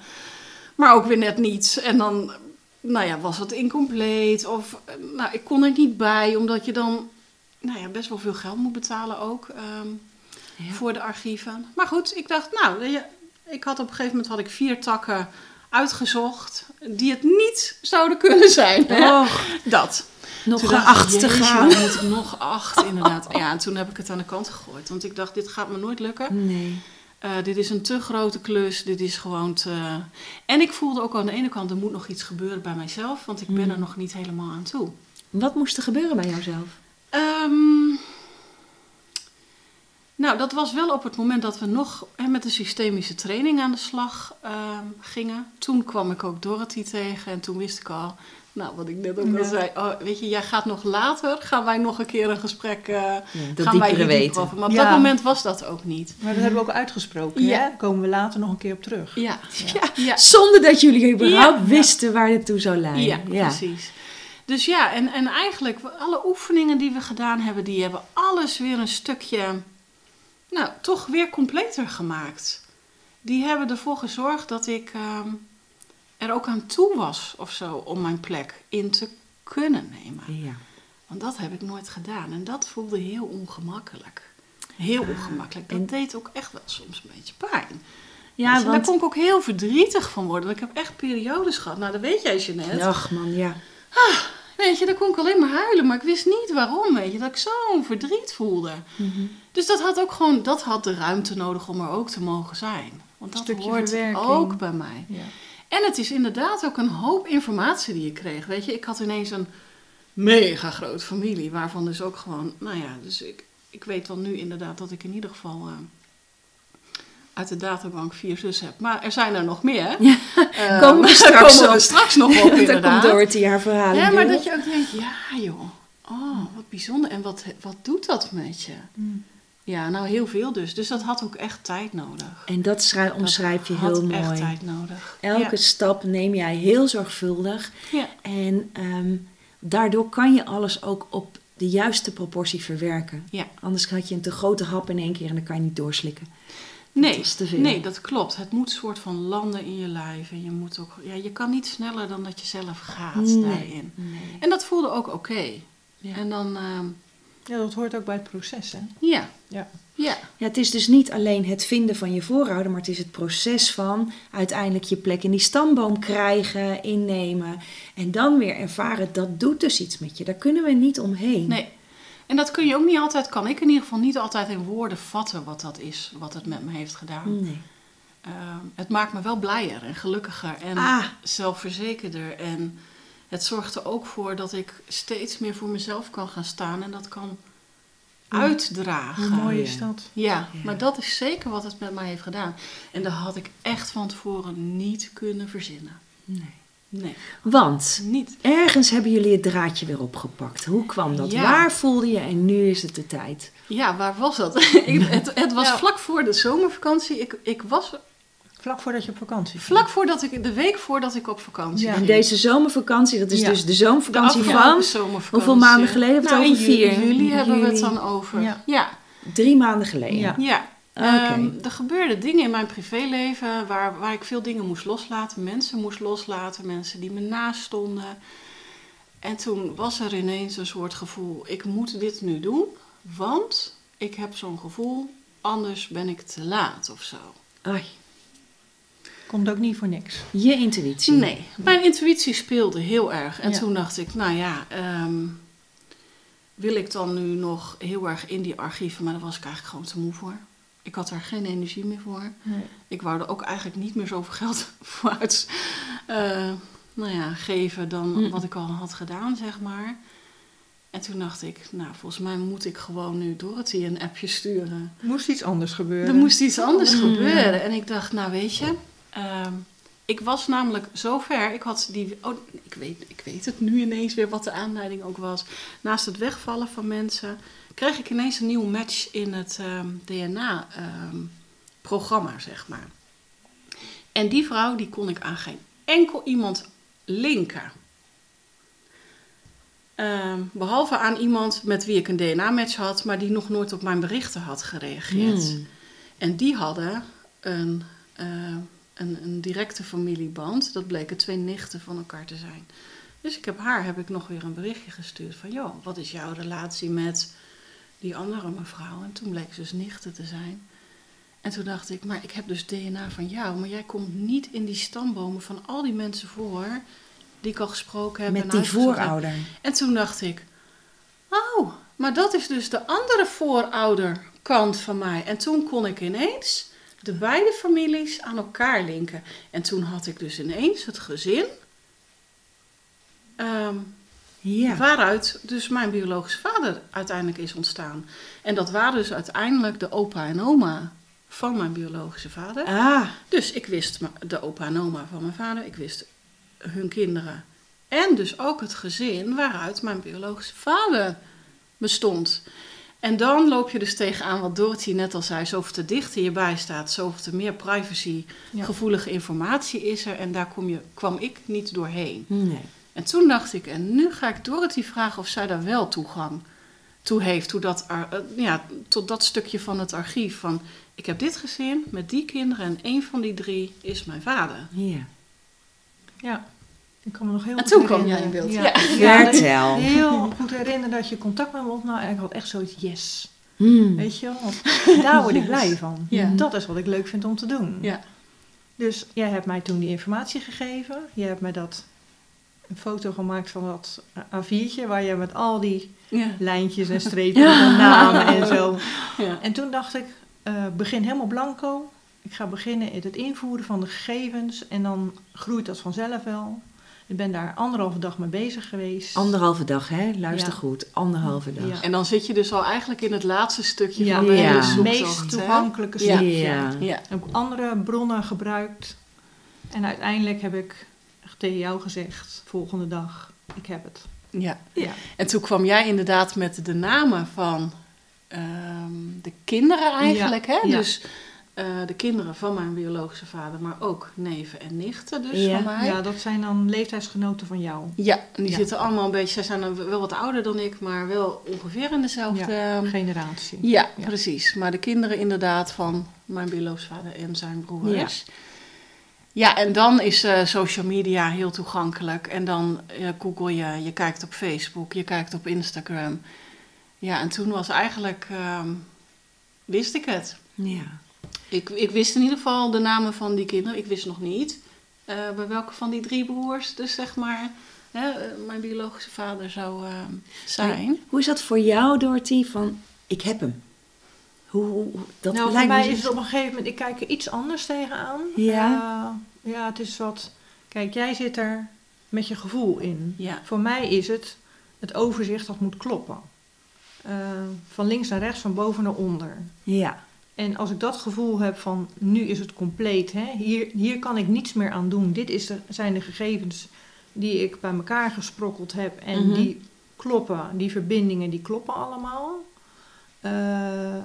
Maar ook weer net niet. En dan, nou ja, was het incompleet. Of, eh, nou, ik kon er niet bij, omdat je dan, nou ja, best wel veel geld moet betalen ook. ehm, Ja. voor de archieven. Maar goed, ik dacht, nou, ik had op een gegeven moment had ik vier takken uitgezocht die het niet zouden kunnen zijn. Dat. nog Toen dacht acht te gaan. dan moet ik nog acht, inderdaad. Ja, en toen heb ik het aan de kant gegooid. Want ik dacht, dit gaat me nooit lukken. Nee. Eh, dit is een te grote klus. Dit is gewoon te... En ik voelde ook aan de ene kant, er moet nog iets gebeuren bij mijzelf. Want ik ben Mm. er nog niet helemaal aan toe. Wat moest er gebeuren bij jouzelf? Ehm, nou, dat was wel op het moment dat we nog hè, met de systemische training aan de slag ehm, gingen. Toen kwam ik ook Dorothy tegen en toen wist ik al, nou wat ik net ook al Ja. zei, oh, weet je, jij gaat nog later, gaan wij nog een keer een gesprek, eh, dat gaan wij hier weten. over. Maar op Ja. dat moment was dat ook niet. Maar dat hebben we ook uitgesproken. Ja. Ja. Daar komen we later nog een keer op terug. Ja, Ja. ja. Zonder dat jullie überhaupt Ja. wisten waar dit toe zou leiden. Ja, precies. Dus ja, en, en eigenlijk alle oefeningen die we gedaan hebben, die hebben alles weer een stukje, nou, toch weer completer gemaakt. Die hebben ervoor gezorgd dat ik ehm, er ook aan toe was of zo om mijn plek in te kunnen nemen. Ja. Want dat heb ik nooit gedaan en dat voelde heel ongemakkelijk. Heel ongemakkelijk. Dat en- deed ook echt wel soms een beetje pijn. Ja, Dus Daar want... kon ik ook heel verdrietig van worden. Want ik heb echt periodes gehad. Nou, dat weet jij, Jeanette. Ach man, ja. Weet je, dan kon ik alleen maar huilen, maar ik wist niet waarom, weet je, dat ik zo'n verdriet voelde. Mhm. Dus dat had ook gewoon, dat had de ruimte nodig om er ook te mogen zijn. Want dat Stukje hoort verwerking. ook bij mij. Ja. En het is inderdaad ook een hoop informatie die je kreeg. Weet je, ik had ineens een mega grote familie, waarvan dus ook gewoon, nou ja, dus ik, ik weet dan nu inderdaad dat ik in ieder geval eh, uit de databank vier zussen heb. Maar er zijn er nog meer. Ja, Eh, komen we straks komen we op. straks nog op, inderdaad. komt Dorothy haar verhaal Ja, maar dat je ook denkt, ja joh, oh, wat bijzonder. En wat, wat doet dat met je? Mm. Ja, nou heel veel dus. Dus dat had ook echt tijd nodig. En dat schrij- omschrijf je Dat had heel echt mooi. tijd nodig. Elke Ja. stap neem jij heel zorgvuldig. Ja. En ehm, daardoor kan je alles ook op de juiste proportie verwerken. Ja. Anders had je een te grote hap in één keer en dan kan je niet doorslikken. Nee, te veel. nee, dat klopt. Het moet soort van landen in je lijf. En je, moet ook, ja, je kan niet sneller dan dat je zelf gaat Nee. daarin. Nee. En dat voelde ook oké. Ja. En dan, ehm, Ja, dat hoort ook bij het proces, hè? ja, Ja. ja, Ja, het is dus niet alleen het vinden van je voorouder, maar het is het proces van uiteindelijk je plek in die stamboom krijgen, innemen en dan weer ervaren dat doet dus iets met je. Daar kunnen we niet omheen. nee. En dat kun je ook niet altijd, kan ik in ieder geval niet altijd in woorden vatten wat dat is, wat het met me heeft gedaan. Nee. Ehm, het maakt me wel blijer en gelukkiger en Ah. zelfverzekerder. En het zorgt er ook voor dat ik steeds meer voor mezelf kan gaan staan en dat kan uitdragen. Hoe mooi is dat? Ja, Ja. maar dat is zeker wat het met mij heeft gedaan. En dat had ik echt van tevoren niet kunnen verzinnen. nee. Nee, Want niet. ergens hebben jullie het draadje weer opgepakt. Hoe kwam dat? Ja. Waar voelde je en nu is het de tijd? Ja, waar was dat? ik, het, het was Ja. vlak voor de zomervakantie. Ik, ik was Vlak voordat je op vakantie ging. vlak voordat ik, de week voordat ik op vakantie Ja. En ging. deze zomervakantie, dat is Ja. dus de zomervakantie De van zomervakantie. hoeveel maanden geleden hebben we het Nou, over? in juli, Vier? juli hebben we het dan over. Ja. Ja, drie maanden geleden. Ja. Ehm, er gebeurden dingen in mijn privéleven waar, waar ik veel dingen moest loslaten. Mensen moest loslaten, mensen die me naast stonden. En toen was er ineens een soort gevoel, ik moet dit nu doen, want ik heb zo'n gevoel, anders ben ik te laat of zo. Ai, Komt ook niet voor niks. je intuïtie. Nee, mijn intuïtie speelde heel erg. En Ja. toen dacht ik, nou ja, ehm, wil ik dan nu nog heel erg in die archieven? Maar daar was ik eigenlijk gewoon te moe voor. Ik had er geen energie meer voor. Nee. Ik wou er ook eigenlijk niet meer zoveel geld voor uit eh, nou ja, geven dan Mm. wat ik al had gedaan, zeg maar. En toen dacht ik, nou, volgens mij moet ik gewoon nu Dorothy een appje sturen. Moest iets anders gebeuren. Er moest iets anders Mm. gebeuren. En ik dacht, nou weet je, ehm, ik was namelijk zo ver. Ik had die, oh, ik weet, ik weet het nu ineens weer wat de aanleiding ook was. Naast het wegvallen van mensen, kreeg ik ineens een nieuwe match in het DNA-programma, zeg maar. En die vrouw, die kon ik aan geen enkel iemand linken. Ehm, behalve aan iemand met wie ik een DNA-match had, maar die nog nooit op mijn berichten had gereageerd. Hmm. En die hadden een, een, een directe familieband. Dat bleken twee nichten van elkaar te zijn. Dus ik heb haar heb ik nog weer een berichtje gestuurd van... joh, wat is jouw relatie met die andere mevrouw? En toen bleek ze dus nichten te zijn. En toen dacht ik, maar ik heb dus DNA van jou... maar jij komt niet in die stambomen van al die mensen voor... die ik al gesproken heb. Met en die heb. voorouder. En toen dacht ik, oh, maar dat is dus de andere voorouderkant van mij. En toen kon ik ineens de beide families aan elkaar linken. En toen had ik dus ineens het gezin, ehm, Ja. waaruit dus mijn biologische vader uiteindelijk is ontstaan. En dat waren dus uiteindelijk de opa en oma van mijn biologische vader. Ah, Dus ik wist de opa en oma van mijn vader, ik wist hun kinderen. En dus ook het gezin waaruit mijn biologische vader bestond. En dan loop je dus tegenaan wat Dorothy net al zei, zoveel te dicht in je bij staat, zoveel te meer privacy, Ja. gevoelige informatie is er. En daar kom je, kwam ik niet doorheen. nee. En toen dacht ik, en nu ga ik Dorothy vragen of zij daar wel toegang toe heeft. Toe dat, ar- eh, ja, tot dat stukje van het archief. Van, ik heb dit gezin met die kinderen en één van die drie is mijn vader. Ja. Ja. Ik kan me nog heel En goed toen kwam jij herinneren. in beeld. Ja. Ja. Heel goed herinneren dat je contact met me opnam. En ik had echt zoiets, yes. Hmm. Weet je wel? Daar word ik blij van. Ja. Dat is wat ik leuk vind om te doen. Ja. Dus jij hebt mij toen die informatie gegeven. Je hebt mij dat een foto gemaakt van dat A4'tje waar je met al die Ja. lijntjes en streepjes en namen en zo. Ja. En toen dacht ik, eh, begin helemaal blanco. Ik ga beginnen in het invoeren van de gegevens en dan groeit dat vanzelf wel. Ik ben daar anderhalve dag mee bezig geweest. Anderhalve dag, hè? Luister Ja. goed. Anderhalve dag. Ja. En dan zit je dus al eigenlijk in het laatste stukje Ja, van de Ja. hele het zoektocht. meest hè? toegankelijke Ja. stukje. Ja. Ja. Ik heb andere bronnen gebruikt. En uiteindelijk heb ik tegen jou gezegd, volgende dag, ik heb het. ja. Ja. En toen kwam jij inderdaad met de namen van ehm, de kinderen eigenlijk. Ja, Hè? ja. Dus eh, de kinderen van mijn biologische vader, maar ook neven en nichten dus Ja. van mij. ja, dat zijn dan leeftijdsgenoten van jou. Ja, en die zitten allemaal een beetje, zij zijn wel wat ouder dan ik, maar wel ongeveer in dezelfde... Ja, Generatie. ja, Ja. precies. Maar de kinderen inderdaad van mijn biologische vader en zijn broers. Ja. Ja, en dan is eh, social media heel toegankelijk. En dan eh, google je, je kijkt op Facebook, je kijkt op Instagram. Ja, en toen was eigenlijk, ehm, wist ik het. Ja. Ik, ik wist in ieder geval de namen van die kinderen. Ik wist nog niet eh, bij welke van die drie broers, dus zeg maar, mijn biologische vader zou eh, zijn. Hoe is dat voor jou, Dorothy, van ik heb hem? Hoe, hoe- dat nou, voor lijkt me mij zo- is het op een gegeven moment, ik kijk er iets anders tegenaan. Ja. Eh, ja, het is wat, kijk, jij zit er met je gevoel in. Ja, Voor mij is het het overzicht dat moet kloppen. Eh, van links naar rechts, van boven naar onder. Ja. En als ik dat gevoel heb van nu is het compleet, hè, hier, hier kan ik niets meer aan doen. Dit is de, zijn de gegevens die ik bij elkaar gesprokkeld heb en Mhm. die kloppen, die verbindingen die kloppen allemaal. Eh,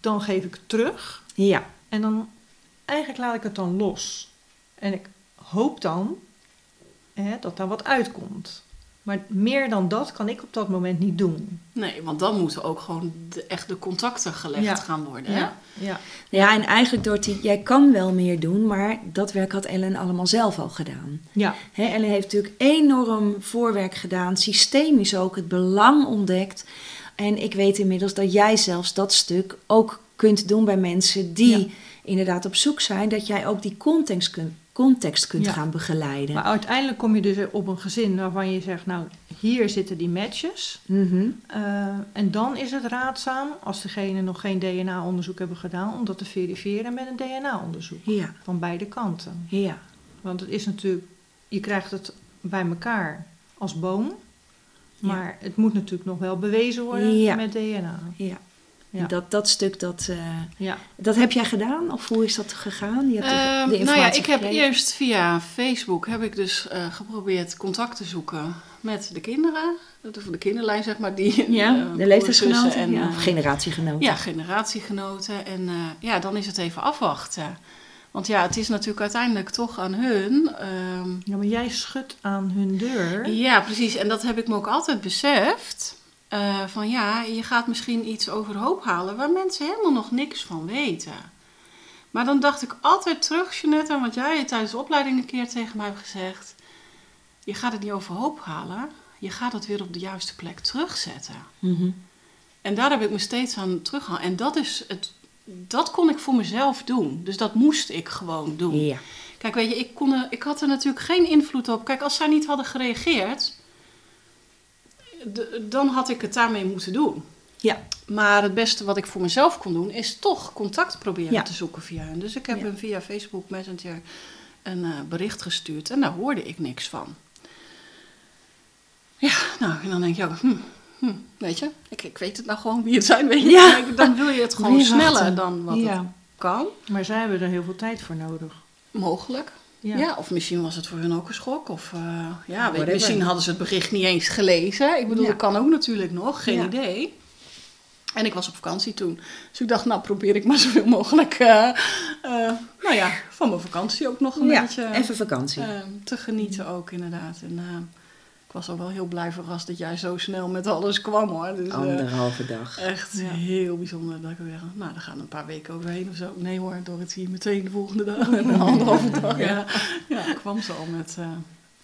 dan geef ik het terug Ja. en dan eigenlijk laat ik het dan los. En ik hoop dan hè, dat daar wat uitkomt. Maar meer dan dat kan ik op dat moment niet doen. nee, want dan moeten ook gewoon de, echt de contacten gelegd Ja. gaan worden. Hè? Ja, ja. Ja, en eigenlijk Dorothy, jij kan wel meer doen, maar dat werk had Ellen allemaal zelf al gedaan. ja. Hè, Ellen heeft natuurlijk enorm voorwerk gedaan, systemisch ook het belang ontdekt. En ik weet inmiddels dat jij zelfs dat stuk ook kunt doen bij mensen die Ja. inderdaad op zoek zijn, dat jij ook die context kunt, context kunt Ja. gaan begeleiden. Maar uiteindelijk kom je dus op een gezin waarvan je zegt, nou, hier zitten die matches. Mhm. Eh, en dan is het raadzaam, als degene nog geen DNA-onderzoek hebben gedaan, om dat te verifiëren met een DNA-onderzoek. Ja, Van beide kanten. ja, Want het is natuurlijk, je krijgt het bij elkaar als boom. Maar het moet natuurlijk nog wel bewezen worden Ja. met DNA. ja. Ja. En Dat, dat stuk, dat, eh, Ja. dat heb jij gedaan? Of hoe is dat gegaan? Je hebt de- Ehm, de nou ja, ik heb gekregen. eerst via Facebook heb ik dus eh, geprobeerd contact te zoeken met de kinderen. De, de kinderlijn, zeg maar. Die, Ja, eh, de leeftijdsgenoten ja, en, of generatiegenoten. Ja, generatiegenoten. En eh, ja, dan is het even afwachten. Want ja, het is natuurlijk uiteindelijk toch aan hun. ehm, ja, maar jij schudt aan hun deur. ja, precies. En dat heb ik me ook altijd beseft. Eh, van ja, je gaat misschien iets overhoop halen waar mensen helemaal nog niks van weten. Maar dan dacht ik altijd terug, Jeanette, aan wat jij tijdens de opleiding een keer tegen mij hebt gezegd. Je gaat het niet overhoop halen, je gaat het weer op de juiste plek terugzetten. Mhm. En daar heb ik me steeds aan teruggehaald. En dat, is het, dat kon ik voor mezelf doen. Dus dat moest ik gewoon doen. ja. Kijk, weet je, ik, kon er, ik had er natuurlijk geen invloed op. Kijk, als zij niet hadden gereageerd, dan had ik het daarmee moeten doen. Ja. Maar het beste wat ik voor mezelf kon doen, is toch contact proberen Ja. te zoeken via hen. Dus ik heb Ja. hem via Facebook Messenger een eh, bericht gestuurd en daar hoorde ik niks van. Ja, nou, en dan denk je ook, hm, hm, weet je, ik, ik weet het nou gewoon wie het zijn, weet je. Ja. Dan wil je het gewoon sneller dan wat het kan. Maar zij hebben er heel veel tijd voor nodig. Mogelijk. Ja. Ja. of misschien was het voor hun ook een schok. Of eh, ja, weet, je, misschien hadden ze het bericht niet eens gelezen. Ik bedoel, dat kan ook natuurlijk nog, geen Ja. idee. En ik was op vakantie toen. Dus ik dacht, nou probeer ik maar zoveel mogelijk, eh, eh, nou ja, van mijn vakantie ook nog een ja, beetje even vakantie. te genieten ook inderdaad. En ik was ook wel heel blij verrast dat jij zo snel met alles kwam hoor. Dus, eh, Anderhalve dag. Echt Ja. heel bijzonder dat ik weer, nou, daar gaan een paar weken overheen of zo. Nee hoor, Dorothy, meteen de volgende dag en een anderhalve dag. Ja, ja kwam ze al met eh,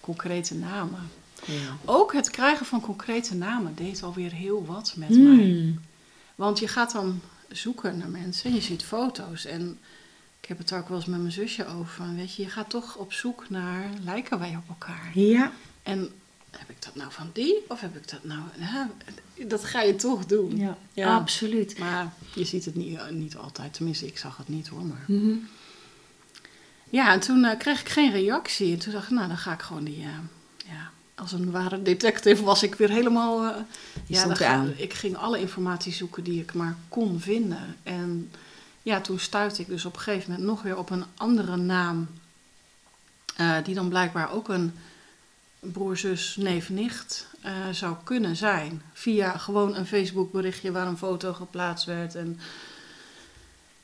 concrete namen. Ja. Ook het krijgen van concrete namen deed alweer heel wat met mij. Hmm. Want je gaat dan zoeken naar mensen en je ziet foto's. En ik heb het er ook wel eens met mijn zusje over. Weet je, je gaat toch op zoek naar, lijken wij op elkaar? Ja, En heb ik dat nou van die? Of heb ik dat nou... Hè? Dat ga je toch doen. Ja, absoluut. Maar je ziet het niet, niet altijd. Tenminste, ik zag het niet hoor. Maar... Mhm. Ja, en toen eh, kreeg ik geen reactie. En toen dacht ik, nou, dan ga ik gewoon die... eh, ja, als een ware detective was ik weer helemaal... eh, Je ja, aan. ik ging alle informatie zoeken die ik maar kon vinden. En ja, toen stuitte ik dus op een gegeven moment nog weer op een andere naam. eh, die dan blijkbaar ook een broer, zus, neef, nicht eh, zou kunnen zijn. Via gewoon een Facebook berichtje waar een foto geplaatst werd. En,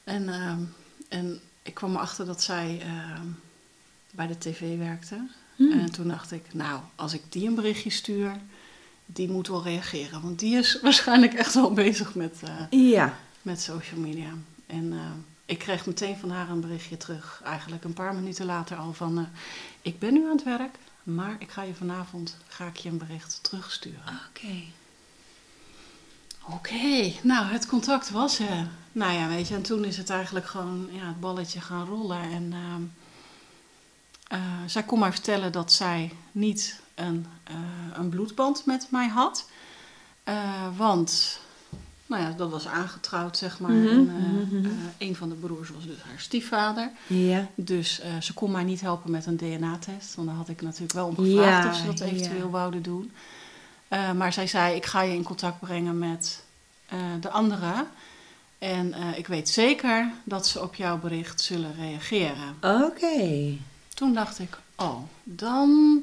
en, ehm, en ik kwam erachter dat zij ehm, bij de tv werkte. Hmm. En toen dacht ik, nou, als ik die een berichtje stuur, die moet wel reageren. Want die is waarschijnlijk echt wel bezig met, eh, Ja. met social media. En eh, ik kreeg meteen van haar een berichtje terug, eigenlijk een paar minuten later al van... ik ben nu aan het werk, maar ik ga je vanavond ga ik je een bericht terugsturen. Oké. Oké, nou het contact was er. Nou ja, weet je, en toen is het eigenlijk gewoon ja, het balletje gaan rollen. En ehm, eh, zij kon mij vertellen dat zij niet een, eh, een bloedband met mij had. Eh, want, nou ja, dat was aangetrouwd, zeg maar. Mhm, En, eh, mhm, mhm. eh, een van de broers was dus haar stiefvader. Ja. Dus eh, ze kon mij niet helpen met een DNA-test. Want daar had ik natuurlijk wel om gevraagd Ja, of ze dat ja. eventueel wouden doen. Maar zij zei, ik ga je in contact brengen met de anderen. En ik weet zeker dat ze op jouw bericht zullen reageren. Oké. Toen dacht ik, oh, dan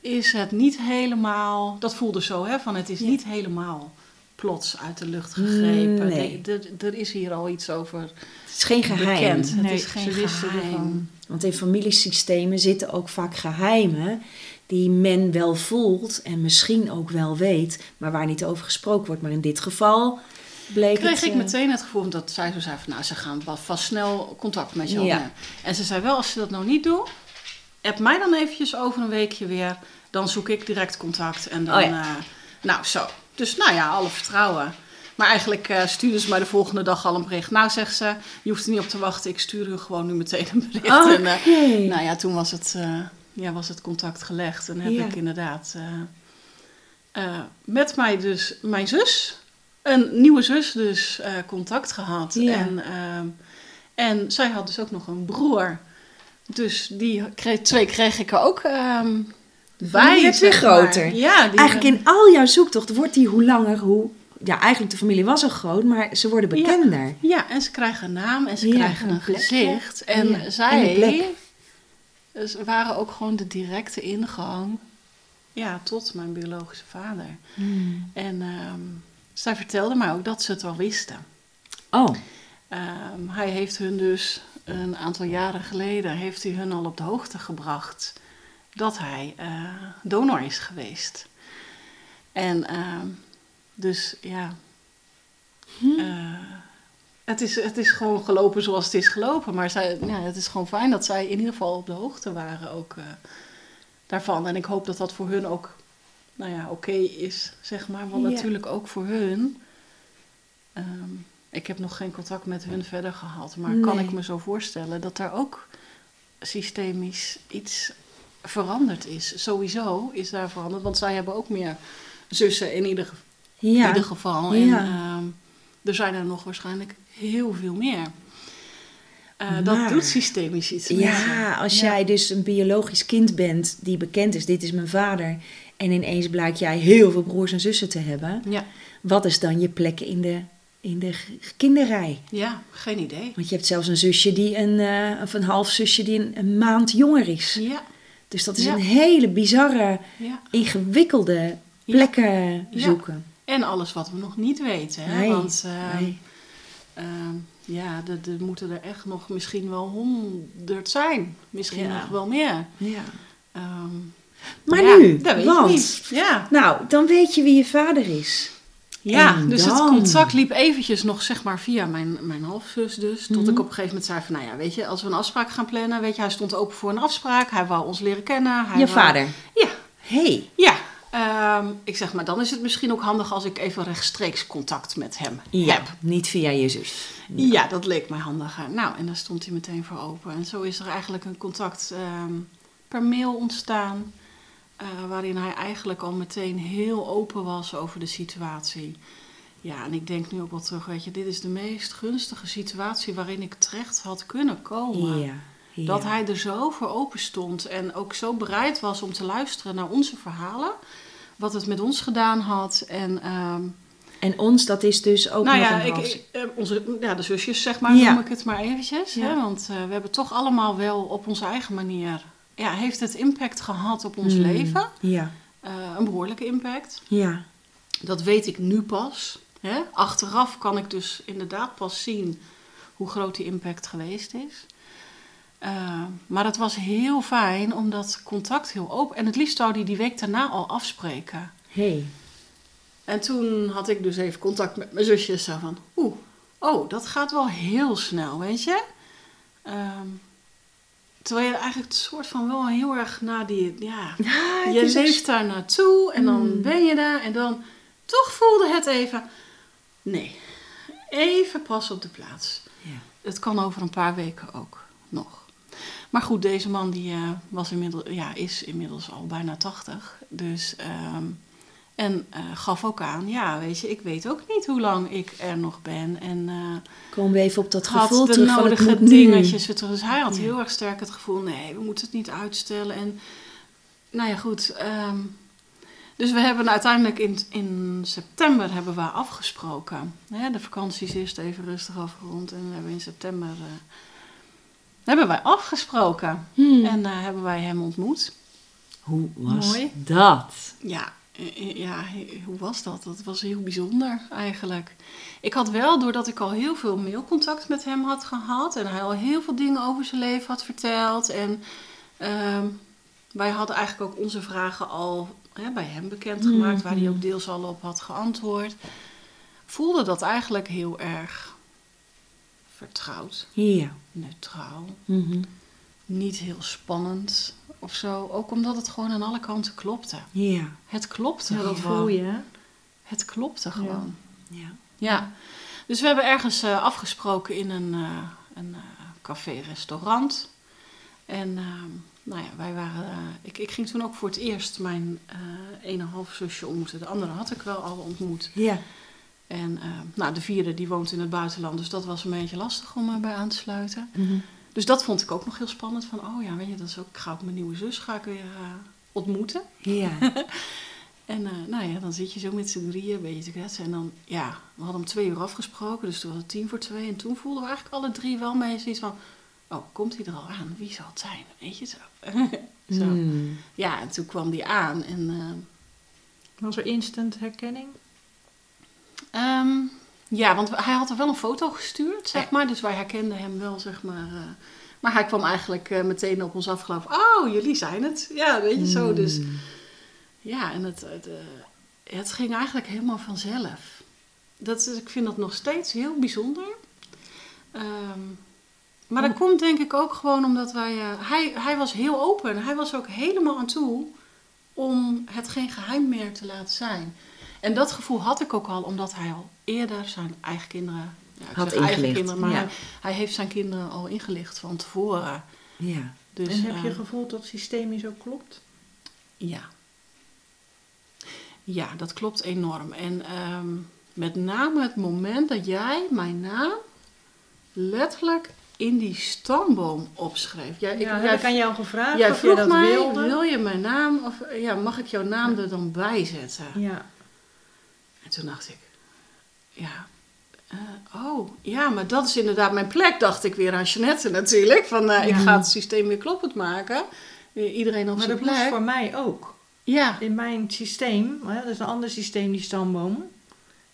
is het niet helemaal... Dat voelde zo, hè, van het is niet helemaal plots uit de lucht gegrepen. Nee. Er- is hier al iets over Het is geen geheim. bekend. Het Nee, is geen geheim. ervan. Want in familiesystemen zitten ook vaak geheimen die men wel voelt en misschien ook wel weet, maar waar niet over gesproken wordt. Maar in dit geval bleek kreeg het... ik eh, meteen het gevoel dat zij zo zei van... nou, ze gaan wel vast snel contact met je Ja. opnemen. En ze zei wel, als ze dat nou niet doen... app mij dan eventjes over een weekje weer. Dan zoek ik direct contact. En dan, Oh ja. eh, nou zo. Dus nou ja, alle vertrouwen. Maar eigenlijk eh stuurde ze mij de volgende dag al een bericht. Nou, zegt ze, je hoeft er niet op te wachten. Ik stuur u gewoon nu meteen een bericht. En, eh, nou ja, toen was het, eh, ja, was het contact gelegd. En heb ik inderdaad met mij dus mijn zus, een nieuwe zus dus, contact gehad. Ja. En, en zij had dus ook nog een broer. Dus die kreeg, twee kreeg ik er ook ehm bij. werd weer maar. groter. Ja, die, Eigenlijk in al jouw zoektocht wordt die hoe langer, hoe... Ja, eigenlijk de familie was al groot, maar ze worden bekender. Ja, en ze krijgen een naam en ze Ja, krijgen een gezicht. En Ja, en zij dus waren ook gewoon de directe ingang ja, tot mijn biologische vader. Hmm. En ehm, zij vertelde mij ook dat ze het al wisten. Oh, Ehm, hij heeft hun dus een aantal jaren geleden heeft hij hun al op de hoogte gebracht dat hij eh, donor is geweest. En ehm, dus ja, Hm. eh, het, is, het is gewoon gelopen zoals het is gelopen. Maar zij, ja, het is gewoon fijn dat zij in ieder geval op de hoogte waren ook eh, daarvan. En ik hoop dat dat voor hun ook nou ja, oké is, zeg maar. Want Ja. natuurlijk ook voor hun. ehm, ik heb nog geen contact met hun verder gehad. Maar kan ik me zo voorstellen dat daar ook systemisch iets veranderd is. Sowieso is daar veranderd. Want zij hebben ook meer zussen in ieder, in ja. ieder geval. Ja. En ehm, er zijn er nog waarschijnlijk heel veel meer. Eh, Maar- dat doet systemisch iets Ja, als jij dus een biologisch kind bent die bekend is, dit is mijn vader, en ineens blijkt jij heel veel broers en zussen te hebben, Ja, wat is dan je plek in de, in de kinderrij? ja, geen idee. Want je hebt zelfs een zusje die een, eh, of een half zusje die een, een maand jonger is. Ja, Dus dat is Ja. een hele bizarre, ja. ingewikkelde plekken Ja. zoeken. En alles wat we nog niet weten. Hè? Nee, Want ehm, nee. ehm, ja, er moeten er echt nog misschien wel honderd zijn. Misschien nog wel meer. Ja. Ehm, Maar nu, dat weet want, je niet. Ja. nou, dan weet je wie je vader is. Ja, En dus het contact liep eventjes nog zeg maar via mijn, mijn halfzus dus. Tot Mhm. ik op een gegeven moment zei van, nou ja, weet je, als we een afspraak gaan plannen, weet je, hij stond open voor een afspraak. Hij wou ons leren kennen. Hij je wou- vader. Ja, hey. ja. Ehm, ik zeg maar, dan is het misschien ook handig als ik even rechtstreeks contact met hem Ja, heb. niet via je zus. Ja, dat leek mij handiger. Nou, en daar stond hij meteen voor open. En zo is er eigenlijk een contact ehm, per mail ontstaan. Eh, waarin hij eigenlijk al meteen heel open was over de situatie. Ja, en ik denk nu ook wel terug, weet je, dit is de meest gunstige situatie waarin ik terecht had kunnen komen. Ja. ja. Dat hij er zo voor open stond en ook zo bereid was om te luisteren naar onze verhalen. Wat het met ons gedaan had. En, ehm, En ons, dat is dus ook nou nog ja, een ik, half- ik- eh, onze, ja, de zusjes, zeg maar, Ja. noem ik het maar eventjes. Hè? Want eh, we hebben toch allemaal wel op onze eigen manier... Ja, heeft het impact gehad op ons Hmm. leven? Ja, Eh, een behoorlijke impact. ja. Dat weet ik nu pas. Hè? Achteraf kan ik dus inderdaad pas zien hoe groot die impact geweest is. Eh, maar het was heel fijn omdat contact heel open... En het liefst zou die die week daarna al afspreken. Hey. En toen had ik dus even contact met mijn zusjes. Zo van, oeh, oh, dat gaat wel heel snel, weet je. Ehm, terwijl je eigenlijk het soort van wel heel erg naar die... Ja, je ook leeft daar naartoe en dan Mm. ben je daar. En dan toch voelde het even... Nee, even pas op de plaats. Ja. Het kan over een paar weken ook nog. Maar goed, deze man die, eh, was inmiddels, ja, is inmiddels al bijna 80. Dus, ehm, en eh, gaf ook aan, ja, weet je, ik weet ook niet hoe lang ik er nog ben. En eh, Komen we even op dat had gevoel de terug van het nodige moet nu. dingetjes weer terug. Dus hij had Ja. heel erg sterk het gevoel, nee, we moeten het niet uitstellen. En nou ja, goed. ehm, dus we hebben uiteindelijk in, in september hebben we afgesproken. Hè, de vakantie is eerst even rustig afgerond en we hebben in september eh, hebben wij afgesproken. Hmm. En eh, hebben wij hem ontmoet. Hoe was Mooi. dat? Ja, ja, he- hoe was dat? Dat was heel bijzonder eigenlijk. Ik had wel, doordat ik al heel veel mailcontact met hem had gehad en hij al heel veel dingen over zijn leven had verteld. En ehm, wij hadden eigenlijk ook onze vragen al hè, bij hem bekendgemaakt, waar hij ook deels al op had geantwoord. Voelde dat eigenlijk heel erg vertrouwd, Ja. neutraal Mhm. Niet heel spannend of zo. Ook omdat het gewoon aan alle kanten klopte. Ja. Het klopte Ja, dat gewoon. voel je, hè? Het klopte gewoon. Ja. Ja. Dus we hebben ergens eh, afgesproken in een, eh, een eh, café-restaurant. En ehm, nou ja, wij waren... ik, ik ging toen ook voor het eerst mijn ene half zusje ontmoeten. De andere had ik wel al ontmoet. Ja. En ehm, nou, de vierde die woont in het buitenland. Dus dat was een beetje lastig om erbij aan te sluiten. Mhm. Dus dat vond ik ook nog heel spannend. Van, oh ja, weet je, dat is ook, ik ga ook mijn nieuwe zus ga ik weer eh, ontmoeten. Ja. En eh, nou ja, dan zit je zo met z'n drieën een beetje te kletsen. En dan, ja, we hadden om twee uur afgesproken. Dus toen was het tien voor twee. En toen voelden we eigenlijk alle drie wel mee zoiets van... Oh, komt hij er al aan? Wie zal het zijn? Weet je zo. zo. Hmm. Ja, en toen kwam die aan. En eh, Was er instant herkenning? Ehm, ja, want hij had er wel een foto gestuurd, zeg maar. Dus wij herkenden hem wel, zeg maar. eh, maar hij kwam eigenlijk eh, meteen op ons afgelopen. Oh, jullie zijn het. Ja, weet je zo. Dus Hmm. ja, en het, het, eh, het ging eigenlijk helemaal vanzelf. Dat is, ik vind dat nog steeds heel bijzonder. Ehm, maar dat komt denk ik ook gewoon omdat wij... hij, hij was heel open. Hij was ook helemaal aan toe om het geen geheim meer te laten zijn. En dat gevoel had ik ook al omdat hij al eerder zijn eigen kinderen... Ja, ik Had zeg eigen kinderen, maar ja. hij, hij heeft zijn kinderen al ingelicht van tevoren. Ja. Dus, en heb je eh, gevoeld dat het systeem zo klopt? Ja. Ja, dat klopt enorm. En ehm, met name het moment dat jij mijn naam letterlijk in die stamboom opschreef. Jij, ik- ja, jij, heb ik aan jou gevraagd jij of je vroeg dat mij, wilde? wil je mijn naam, of ja, mag ik jouw naam er dan bij zetten? Ja, En toen dacht ik, ja, eh, oh, ja, maar dat is inderdaad mijn plek, dacht ik weer aan Jeannette natuurlijk. Van, eh, ik ga het systeem weer kloppend maken. Weer Iedereen op maar zijn dat moest plek. voor mij ook. Ja, In mijn systeem, hè, dat is een ander systeem, die stamboom,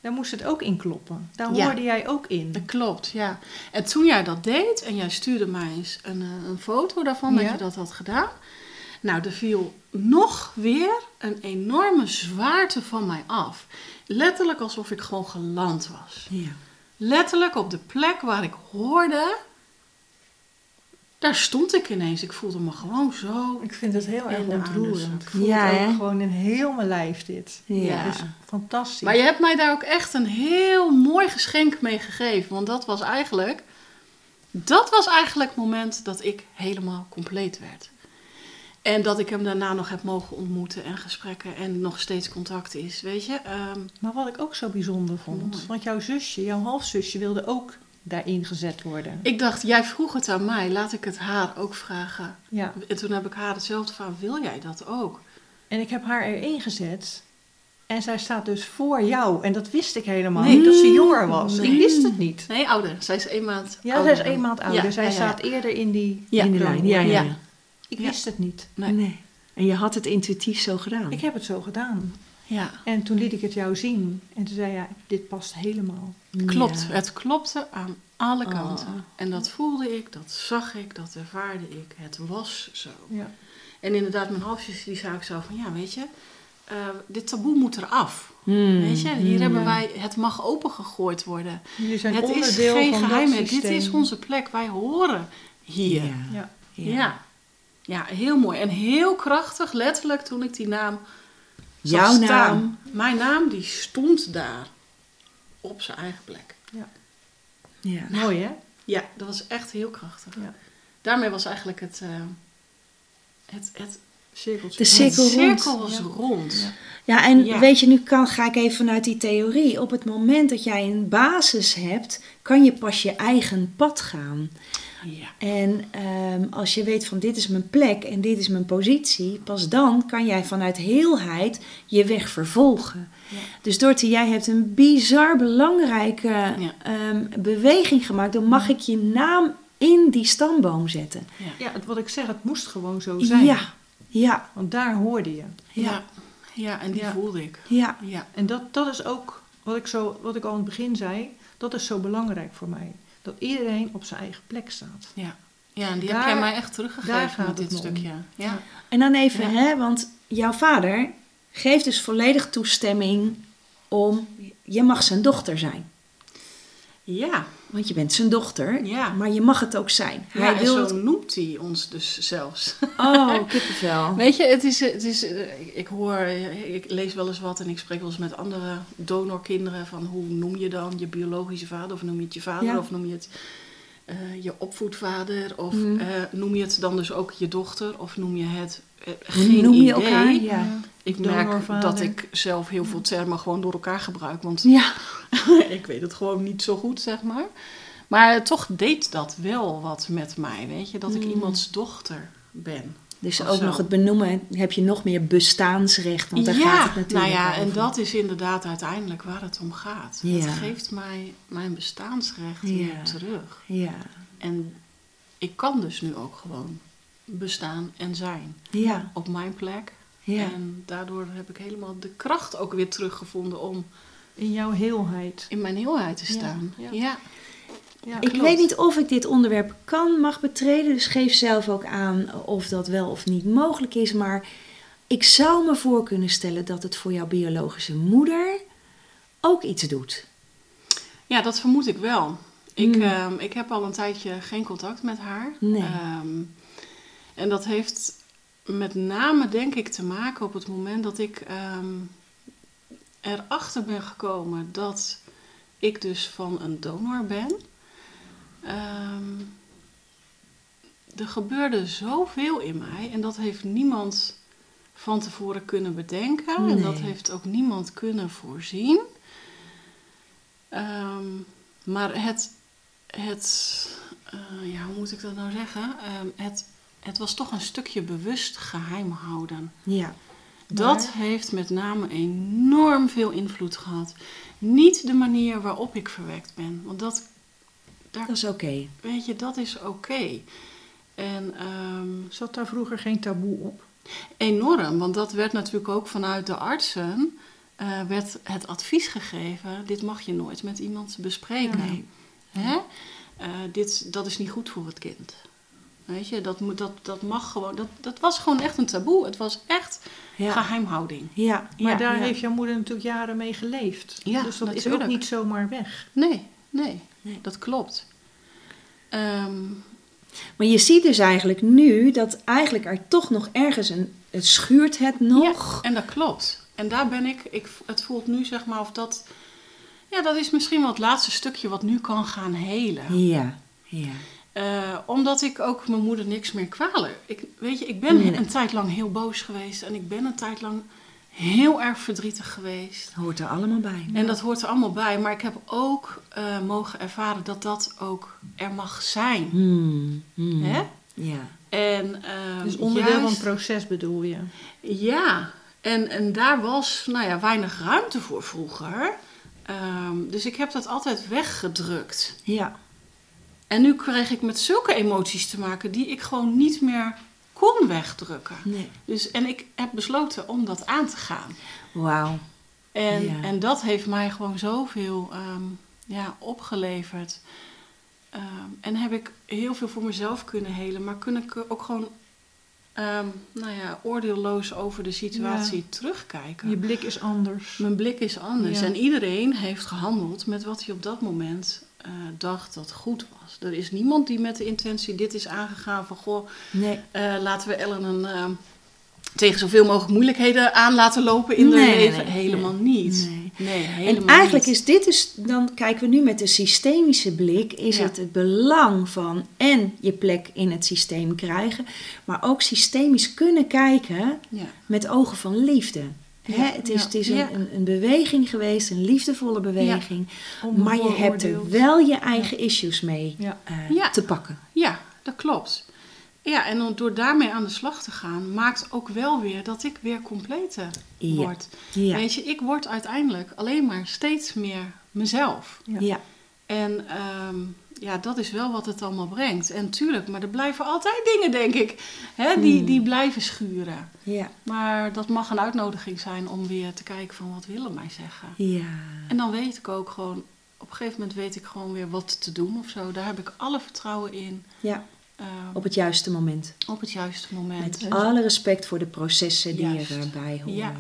daar moest het ook in kloppen. Daar Ja. hoorde jij ook in. Dat klopt, ja. En toen jij dat deed en jij stuurde mij eens een, eh, een foto daarvan dat je dat had gedaan. Nou, er viel nog weer een enorme zwaarte van mij af. Letterlijk alsof ik gewoon geland was. Ja. Letterlijk op de plek waar ik hoorde, daar stond ik ineens. Ik voelde me gewoon zo. Ik vind het heel erg ontroerend. Ik voel Ja, het ook gewoon in heel mijn lijf dit. Ja. Is fantastisch. Maar je hebt mij daar ook echt een heel mooi geschenk mee gegeven. Want dat was eigenlijk, dat was eigenlijk het moment dat ik helemaal compleet werd. En dat ik hem daarna nog heb mogen ontmoeten en gesprekken en nog steeds contact is, weet je. Ehm, Maar wat ik ook zo bijzonder vond, Mooi. want jouw zusje, jouw halfzusje, wilde ook daarin gezet worden. ik dacht, jij vroeg het aan mij, laat ik het haar ook vragen. Ja, En toen heb ik haar hetzelfde van, wil jij dat ook? en ik heb haar erin gezet. En zij staat dus voor jou. En dat wist ik helemaal Nee. niet, dat ze jonger was. Nee. Ik wist het niet. Nee, ouder. Zij is één maand Ja, ouder. zij is één maand ouder. Ja, zij ja, ja. staat eerder in die, Ja, in de lijn. Ja, ja. Ik Ja. wist het niet. Nee. Nee. En je had het intuïtief zo gedaan. Ik heb het zo gedaan. Ja. En toen liet ik het jou zien. En toen zei je, dit past helemaal. Klopt, Ja. het klopte aan alle Oh. kanten. En dat voelde ik, dat zag ik, dat ervaarde ik. Het was zo. Ja. En inderdaad, mijn halfzus die zei ook zo van, ja, weet je, eh, dit taboe moet eraf. Hmm. Weet je, hier Hmm. hebben wij, het mag opengegooid worden. Zijn het is geen van geheim. Dit is onze plek, wij horen hier. Ja. Ja. Ja. Ja. heel mooi. En heel krachtig, letterlijk, toen ik die naam zag Jouw staan. naam. Mijn naam, die stond daar. Op zijn eigen plek. Ja. Mooi hè? Ja, dat was echt heel krachtig. Ja. Daarmee was eigenlijk het, eh, het, het, Cirkeltje. De cirkel rond. cirkel was Ja. rond. Ja. Ja, en Ja. weet je, nu kan, ga ik even vanuit die theorie. Op het moment dat jij een basis hebt, kan je pas je eigen pad gaan. Ja. En ehm, als je weet van dit is mijn plek en dit is mijn positie, pas dan kan jij vanuit heelheid je weg vervolgen. Ja. Dus Dorothy, jij hebt een bizar belangrijke Ja. ehm, beweging gemaakt. Dan mag ik je naam in die stamboom zetten. Ja, het, wat ik zeg, het moest gewoon zo zijn. Ja, ja, Want daar hoorde je. Ja. ja, ja, en die Ja. voelde ik. ja. Ja. En dat, dat is ook wat ik, zo, wat ik al in het begin zei, dat is zo belangrijk voor mij. Dat iedereen op zijn eigen plek staat. Ja. ja, en die Daar- heb jij mij echt teruggegeven met dit stukje. Ja. En dan even, Ja. hè, want jouw vader geeft dus volledig toestemming om, je mag zijn dochter zijn. Ja, Want je bent zijn dochter, Ja. maar je mag het ook zijn. ja Hij en zo het. noemt hij ons dus zelfs. Oh, kippenvel. Weet je, het is, het is, eh, ik- hoor, eh, ik lees wel eens wat en ik spreek wel eens met andere donorkinderen van hoe noem je dan je biologische vader of noem je het je vader Ja. of noem je het eh, je opvoedvader of Mhm. eh, noem je het dan dus ook je dochter of noem je het eh, geen Noem je idee. elkaar? Ja. Ik merk dat ik zelf heel veel termen gewoon door elkaar gebruik, want Ja, ik weet het gewoon niet zo goed, zeg maar. Maar toch deed dat wel wat met mij, weet je, dat ik Mm. iemands dochter ben. Dus Of ook zo. nog het benoemen heb je nog meer bestaansrecht, want daar gaat het natuurlijk nou ja, en dat is inderdaad uiteindelijk waar het om gaat. Ja. Het geeft mij mijn bestaansrecht Ja. weer terug. Ja, En ik kan dus nu ook gewoon bestaan en zijn ja, op mijn plek. ja. En daardoor heb ik helemaal de kracht ook weer teruggevonden om In jouw heelheid. in mijn heelheid te Ja, staan. ja. ja. Ja, Ik weet niet of ik dit onderwerp kan, mag betreden. Dus geef zelf ook aan of dat wel of niet mogelijk is. Maar ik zou me voor kunnen stellen dat het voor jouw biologische moeder ook iets doet. Ja, dat vermoed ik wel. Ik, Hmm. ehm, ik heb al een tijdje geen contact met haar. Nee. Ehm, en dat heeft met name, denk ik, te maken op het moment dat ik ehm, erachter ben gekomen dat ik dus van een donor ben. Ehm, er gebeurde zoveel in mij en dat heeft niemand van tevoren kunnen bedenken. En dat heeft ook niemand kunnen voorzien. Ehm, maar het, het eh, ja, hoe moet ik dat nou zeggen? Ehm, het, het was toch een stukje bewust geheim houden. Ja, Dat heeft met name enorm veel invloed gehad. Niet de manier waarop ik verwekt ben. Want dat, daar, dat is oké. weet je, dat is oké. En ehm, Zat daar vroeger geen taboe op? enorm, want dat werd natuurlijk ook vanuit de artsen... eh, werd het advies gegeven, dit mag je nooit met iemand bespreken. Nee. Hè? Eh, dit, dat is niet goed voor het kind. Weet je, dat, moet, dat, dat mag gewoon. Dat, dat was gewoon echt een taboe. Het was echt Ja, geheimhouding. ja, Maar ja, daar ja. heeft jouw moeder natuurlijk jaren mee geleefd. Ja, dus dat is ook niet zomaar weg. Nee, nee, Nee. dat klopt. Ehm, Maar je ziet dus eigenlijk nu dat eigenlijk er toch nog ergens een... Het schuurt het nog. Ja, en dat klopt. En daar ben ik, ik, het voelt nu zeg maar of dat, ja, dat is misschien wel het laatste stukje wat nu kan gaan helen. Ja, ja. Eh, omdat ik ook mijn moeder niks meer kwalijk. Ik, weet je, ik ben Nee. een tijd lang heel boos geweest. En ik ben een tijd lang heel erg verdrietig geweest. Hoort er allemaal bij. En dat hoort er allemaal bij. Maar ik heb ook eh, mogen ervaren dat dat ook er mag zijn. Hmm, hmm. Hè? Ja. En, ehm, Dus onderdeel van het proces bedoel je? Ja, en, en daar was nou ja, weinig ruimte voor vroeger. Ehm, dus ik heb dat altijd weggedrukt. Ja. En nu kreeg ik met zulke emoties te maken die ik gewoon niet meer kon wegdrukken. Nee. Dus, en ik heb besloten om dat aan te gaan. Wauw. En, Ja. en dat heeft mij gewoon zoveel ehm, ja, opgeleverd. Ehm, en heb ik heel veel voor mezelf kunnen helen, maar kun ik ook gewoon ehm, nou ja, oordeelloos over de situatie terugkijken. Je blik is anders. Mijn blik is anders. Ja. En iedereen heeft gehandeld met wat hij op dat moment eh, dacht dat goed was. Er is niemand die met de intentie dit is aangegaan van... goh, Nee. eh, laten we Ellen een, eh, tegen zoveel mogelijk moeilijkheden aan laten lopen in Nee, haar leven. nee. helemaal niet. Nee. Nee, helemaal En eigenlijk niet. is dit dus, dan kijken we nu met de systemische blik, is Ja. het het belang van en je plek in het systeem krijgen, maar ook systemisch kunnen kijken Ja. met ogen van liefde. Hè, het is, het een, een, een beweging geweest, een liefdevolle beweging, maar je hebt er wel je eigen issues mee eh, te pakken. ja, dat klopt. Ja, en door daarmee aan de slag te gaan, maakt ook wel weer dat ik weer completer word. Ja. Weet je, ik word uiteindelijk alleen maar steeds meer mezelf. Ja. Ja. En ehm, ja, dat is wel wat het allemaal brengt. En tuurlijk, maar er blijven altijd dingen, denk ik, hè, die, Hmm. die blijven schuren. Ja. Maar dat mag een uitnodiging zijn om weer te kijken van wat willen mij zeggen. Ja. En dan weet ik ook gewoon, op een gegeven moment weet ik gewoon weer wat te doen of zo. Daar heb ik alle vertrouwen in. ja, op het juiste moment. op het juiste moment. Met alle respect voor de processen die Juist. erbij horen. Ja.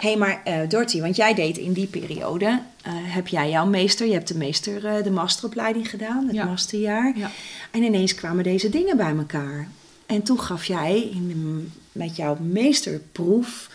Hey, maar eh Dorothy, want jij deed in die periode, eh, heb jij jouw meester, je hebt de meester, eh, de masteropleiding gedaan, het Ja. masterjaar. Ja. En ineens kwamen deze dingen bij elkaar. En toen gaf jij in met jouw meesterproef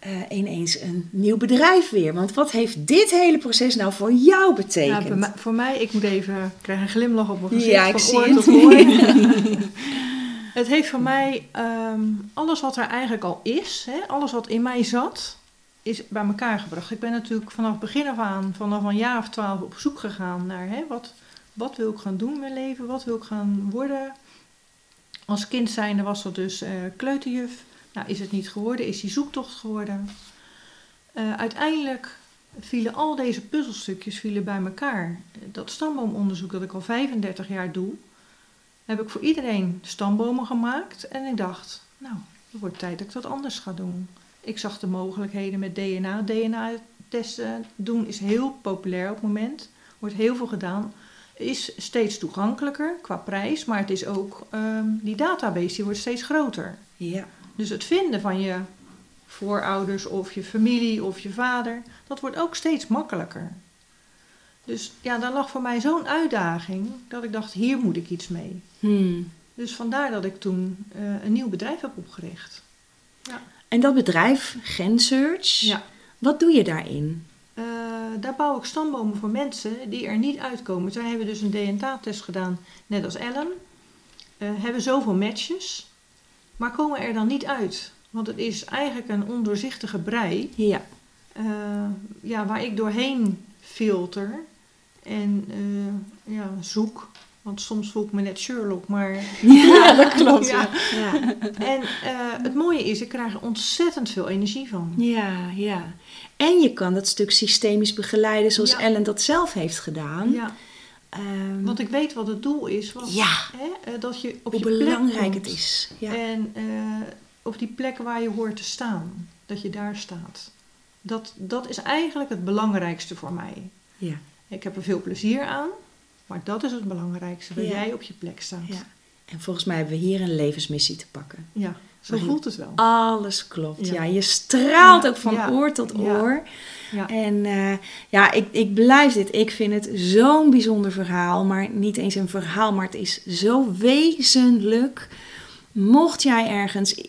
eh, ineens een nieuw bedrijf weer. Want wat heeft dit hele proces nou voor jou betekend? mij- voor mij, ik moet even, ik krijg een glimlach op mijn gezicht Ja, ik van zie oor het. tot oor. het heeft voor mij ehm, alles wat er eigenlijk al is, hè, alles wat in mij zat, is bij elkaar gebracht. Ik ben natuurlijk vanaf begin af aan, vanaf een jaar of twaalf, op zoek gegaan naar hè, wat, wat wil ik gaan doen in mijn leven, wat wil ik gaan worden. Als kind zijnde was dat dus eh, kleuterjuf. Nou, is het niet geworden, is die zoektocht geworden. Eh, uiteindelijk vielen al deze puzzelstukjes vielen bij elkaar. Dat stamboomonderzoek dat ik al 35 jaar doe, heb ik voor iedereen stambomen gemaakt. En ik dacht, nou, het wordt tijd dat ik dat anders ga doen. Ik zag de mogelijkheden met DNA. DNA-testen doen is heel populair op het moment. Wordt heel veel gedaan. Is steeds toegankelijker qua prijs, maar het is ook, ehm, die database die wordt steeds groter. Ja, Dus het vinden van je voorouders of je familie of je vader, dat wordt ook steeds makkelijker. Dus ja, daar lag voor mij zo'n uitdaging dat ik dacht, hier moet ik iets mee. Hmm. Dus vandaar dat ik toen eh, een nieuw bedrijf heb opgericht. En dat bedrijf, GenSearch, Ja. wat doe je daarin? Eh, daar bouw ik stambomen voor mensen die er niet uitkomen. Zij hebben dus een DNA-test gedaan, net als Ellen. Eh, hebben zoveel matches, maar komen er dan niet uit. Want het is eigenlijk een ondoorzichtige brei. Ja, eh, ja, waar ik doorheen filter en eh, ja, zoek. Want soms voel ik me net Sherlock, maar... ja dat klopt. Ja. Ja. Ja. En eh, het mooie is, ik krijg er ontzettend veel energie van. Ja, ja. En je kan dat stuk systemisch begeleiden zoals. Ellen dat zelf heeft gedaan. Ja, Ehm, want ik weet wat het doel is. Ja, hè, eh, dat je op hoe je belangrijk komt. het is. Ja. En eh, op die plek waar je hoort te staan, dat je daar staat. Dat, dat is eigenlijk het belangrijkste voor mij. Ja. Ik heb er veel plezier aan, maar dat is het belangrijkste, dat Ja. jij op je plek staat. ja. En volgens mij hebben we hier een levensmissie te pakken. Ja, zo voelt het wel. Alles klopt. Ja, Ja. je straalt Ja, ook van ja, oor tot oor. Ja. En eh, ja, ik, ik blijf dit. Ik vind het zo'n bijzonder verhaal. Maar niet eens een verhaal, maar het is zo wezenlijk. Mocht jij ergens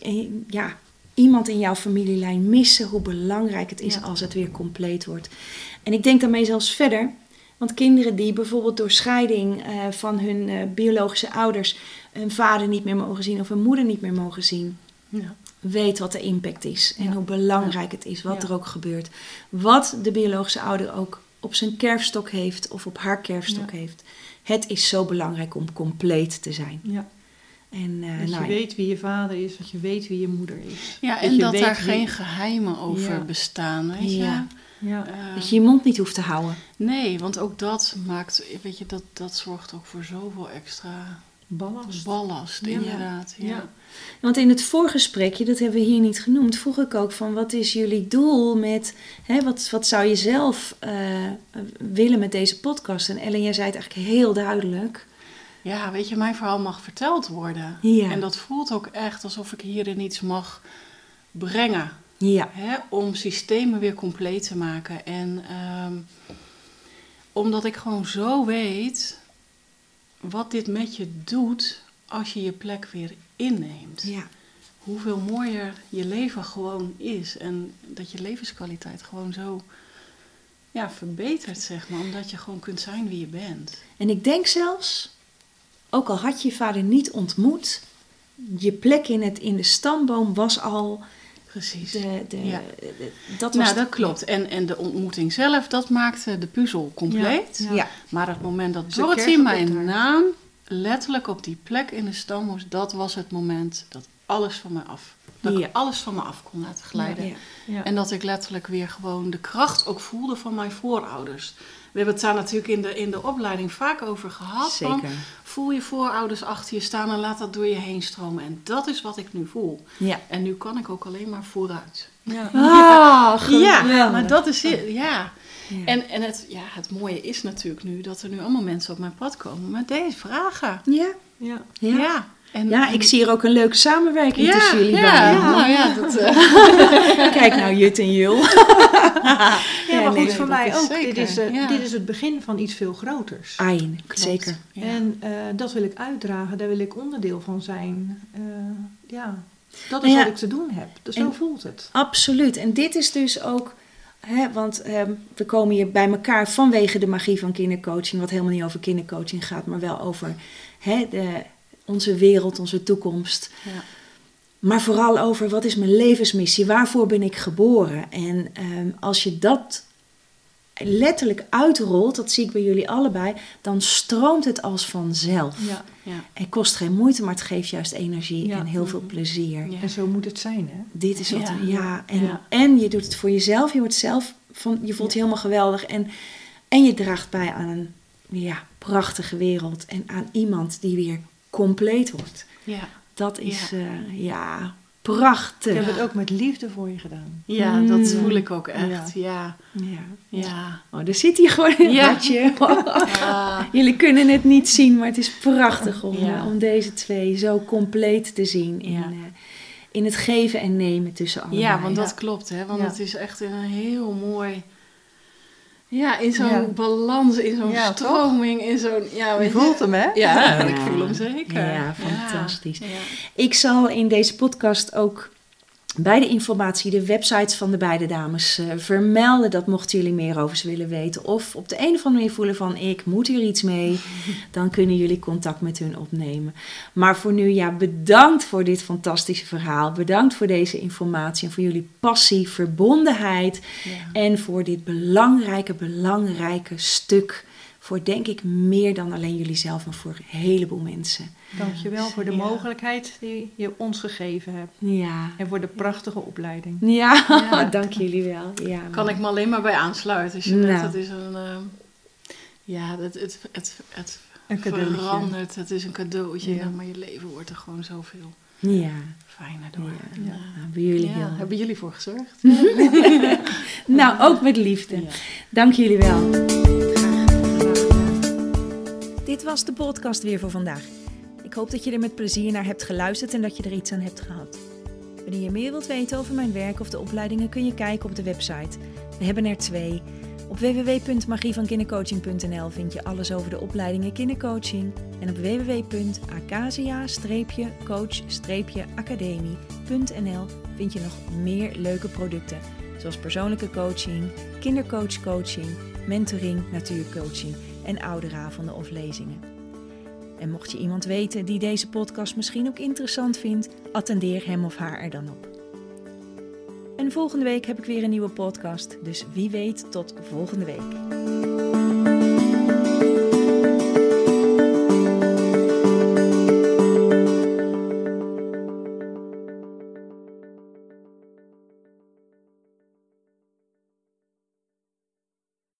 ja, iemand in jouw familielijn missen, hoe belangrijk het is als het weer compleet wordt. En ik denk daarmee zelfs verder. Want kinderen die bijvoorbeeld door scheiding eh, van hun eh, biologische ouders een vader niet meer mogen zien of een moeder niet meer mogen zien, Ja. weet wat de impact is en Ja. hoe belangrijk het is, wat Ja. er ook gebeurt. Wat de biologische ouder ook op zijn kerfstok heeft of op haar kerfstok Ja. heeft. Het is zo belangrijk om compleet te zijn. Ja. En, eh, Dat nou je weet wie je vader is, dat je weet wie je moeder is. Ja, Dat en je dat daar wie- geen geheimen over Ja. bestaan, weet je. Ja. Eh, Dat je je mond niet hoeft te houden. nee, want ook dat maakt, weet je, dat, dat zorgt ook voor zoveel extra Ballast. ballast, inderdaad. Ja. Ja. Want in het voorgesprekje, dat hebben we hier niet genoemd, vroeg ik ook van wat is jullie doel met, hè, wat, wat zou je zelf eh, willen met deze podcast? En Ellen, jij zei het eigenlijk heel duidelijk. Ja, weet je, mijn verhaal mag verteld worden. Ja. En dat voelt ook echt alsof ik hierin iets mag brengen. Ja, Hè, om systemen weer compleet te maken. En ehm, omdat ik gewoon zo weet wat dit met je doet als je je plek weer inneemt. ja, Hoeveel mooier je leven gewoon is. En dat je levenskwaliteit gewoon zo ja, verbetert, zeg maar. Omdat je gewoon kunt zijn wie je bent. En ik denk zelfs, ook al had je je vader niet ontmoet, je plek in, het, in de stamboom was al Precies. de, de, Ja. de- dat was nou, dat klopt. En, en de ontmoeting zelf, dat maakte de puzzel compleet. Ja. Ja. Maar het moment dat Dorothy mijn daar. naam letterlijk op die plek in de stam moest, dat was het moment dat alles van me af, dat Ja. ik alles van me af kon laten glijden. Ja. Ja. En dat ik letterlijk weer gewoon de kracht ook voelde van mijn voorouders. We hebben het daar natuurlijk in de, in de opleiding vaak over gehad. Van, Zeker. Voel je voorouders achter je staan en laat dat door je heen stromen. En dat is wat ik nu voel. Ja. En nu kan ik ook alleen maar vooruit. Ja. Ah, Ja, maar dat is het. Ja. Ja. En, en het, ja, het mooie is natuurlijk nu dat er nu allemaal mensen op mijn pad komen met deze vragen. Ja, Ja. ja. Ja, en, Ja, ik zie hier ook een leuke samenwerking ja, tussen jullie ja, beiden. Nou ja, dat, eh, Kijk nou, Jut en Jul. Ja, maar goed, nee, voor mij is ook. zeker, Dit, is, eh, ja. dit is het begin van iets veel groters. Ayn, Klopt. zeker. Ja. En eh, dat wil ik uitdragen, daar wil ik onderdeel van zijn. Eh, ja, dat is Nou ja, wat ik te doen heb. Dus zo en- voelt het. Absoluut. En dit is dus ook, hè, want ehm, we komen hier bij elkaar vanwege de magie van kindercoaching, wat helemaal niet over kindercoaching gaat, maar wel over hè, de, onze wereld, onze toekomst. ja. Maar vooral over wat is mijn levensmissie, waarvoor ben ik geboren? En ehm, als je dat letterlijk uitrolt, dat zie ik bij jullie allebei, dan stroomt het als vanzelf. Ja. Ja. Het kost geen moeite, maar het geeft juist energie Ja. en heel veel Mhm. plezier. Ja. En zo moet het zijn, hè? Dit is wat, Ja. ja. En, Ja. en je doet het voor jezelf, je wordt zelf van, je voelt je helemaal geweldig. En, en je draagt bij aan een ja, prachtige wereld en aan iemand die weer compleet wordt. Ja. Dat is Ja. ja, ja Ik prachtig. heb het ook met liefde voor je gedaan. ja, dat Mm. voel ik ook echt. Ja. Ja. Ja. Oh, er zit hier gewoon een Ja. Jullie kunnen het niet zien, maar het is prachtig om, Ja. eh, om deze twee zo compleet te zien in, Ja. eh, in het geven en nemen tussen allebei. ja, want dat Ja. klopt, hè? Want Ja. het is echt een heel mooi. Ja, in zo'n Ja. balans, in zo'n Ja, toch? stroming, in zo'n. Ja, Je voelt hem, hè? Ja, Ja. ik voel hem zeker. Ja, fantastisch. Ja. Ik zal in deze podcast ook bij de informatie de websites van de beide dames eh, vermelden. Dat mochten jullie meer over ze willen weten. Of op de een of andere manier voelen van ik moet hier iets mee. Dan kunnen jullie contact met hun opnemen. Maar voor nu ja, bedankt voor dit fantastische verhaal. Bedankt voor deze informatie en voor jullie passie, verbondenheid. Ja. En voor dit belangrijke, belangrijke stuk. Voor denk ik meer dan alleen jullie zelf, maar voor een heleboel mensen. Dankjewel voor de Ja. mogelijkheid die je ons gegeven hebt. Ja. En voor de prachtige opleiding. Ja, Ja. dank jullie wel. Ja, Kan ik me alleen maar bij aansluiten. Als je Nou. net, het is een. eh, ja, het, het, het, het Een cadeautje. verandert. Het is een cadeautje, Ja. maar je leven wordt er gewoon zoveel Ja, fijner door. Ja. Ja. eh, nou, jullie ja, heel. hebben jullie voor gezorgd? Nou, ook met liefde. Ja. Dank jullie wel. Dit was de podcast weer voor vandaag. Ik hoop dat je er met plezier naar hebt geluisterd en dat je er iets aan hebt gehad. Wanneer je meer wilt weten over mijn werk of de opleidingen kun je kijken op de website. We hebben er twee. Op www.magievankindercoaching.nl vind je alles over de opleidingen kindercoaching. En op www.acasia-coach-academie.nl vind je nog meer leuke producten. Zoals persoonlijke coaching, kindercoachcoaching, mentoring, natuurcoaching en ouderavonden of lezingen. En mocht je iemand weten die deze podcast misschien ook interessant vindt, attendeer hem of haar er dan op. En volgende week heb ik weer een nieuwe podcast, dus wie weet tot volgende week.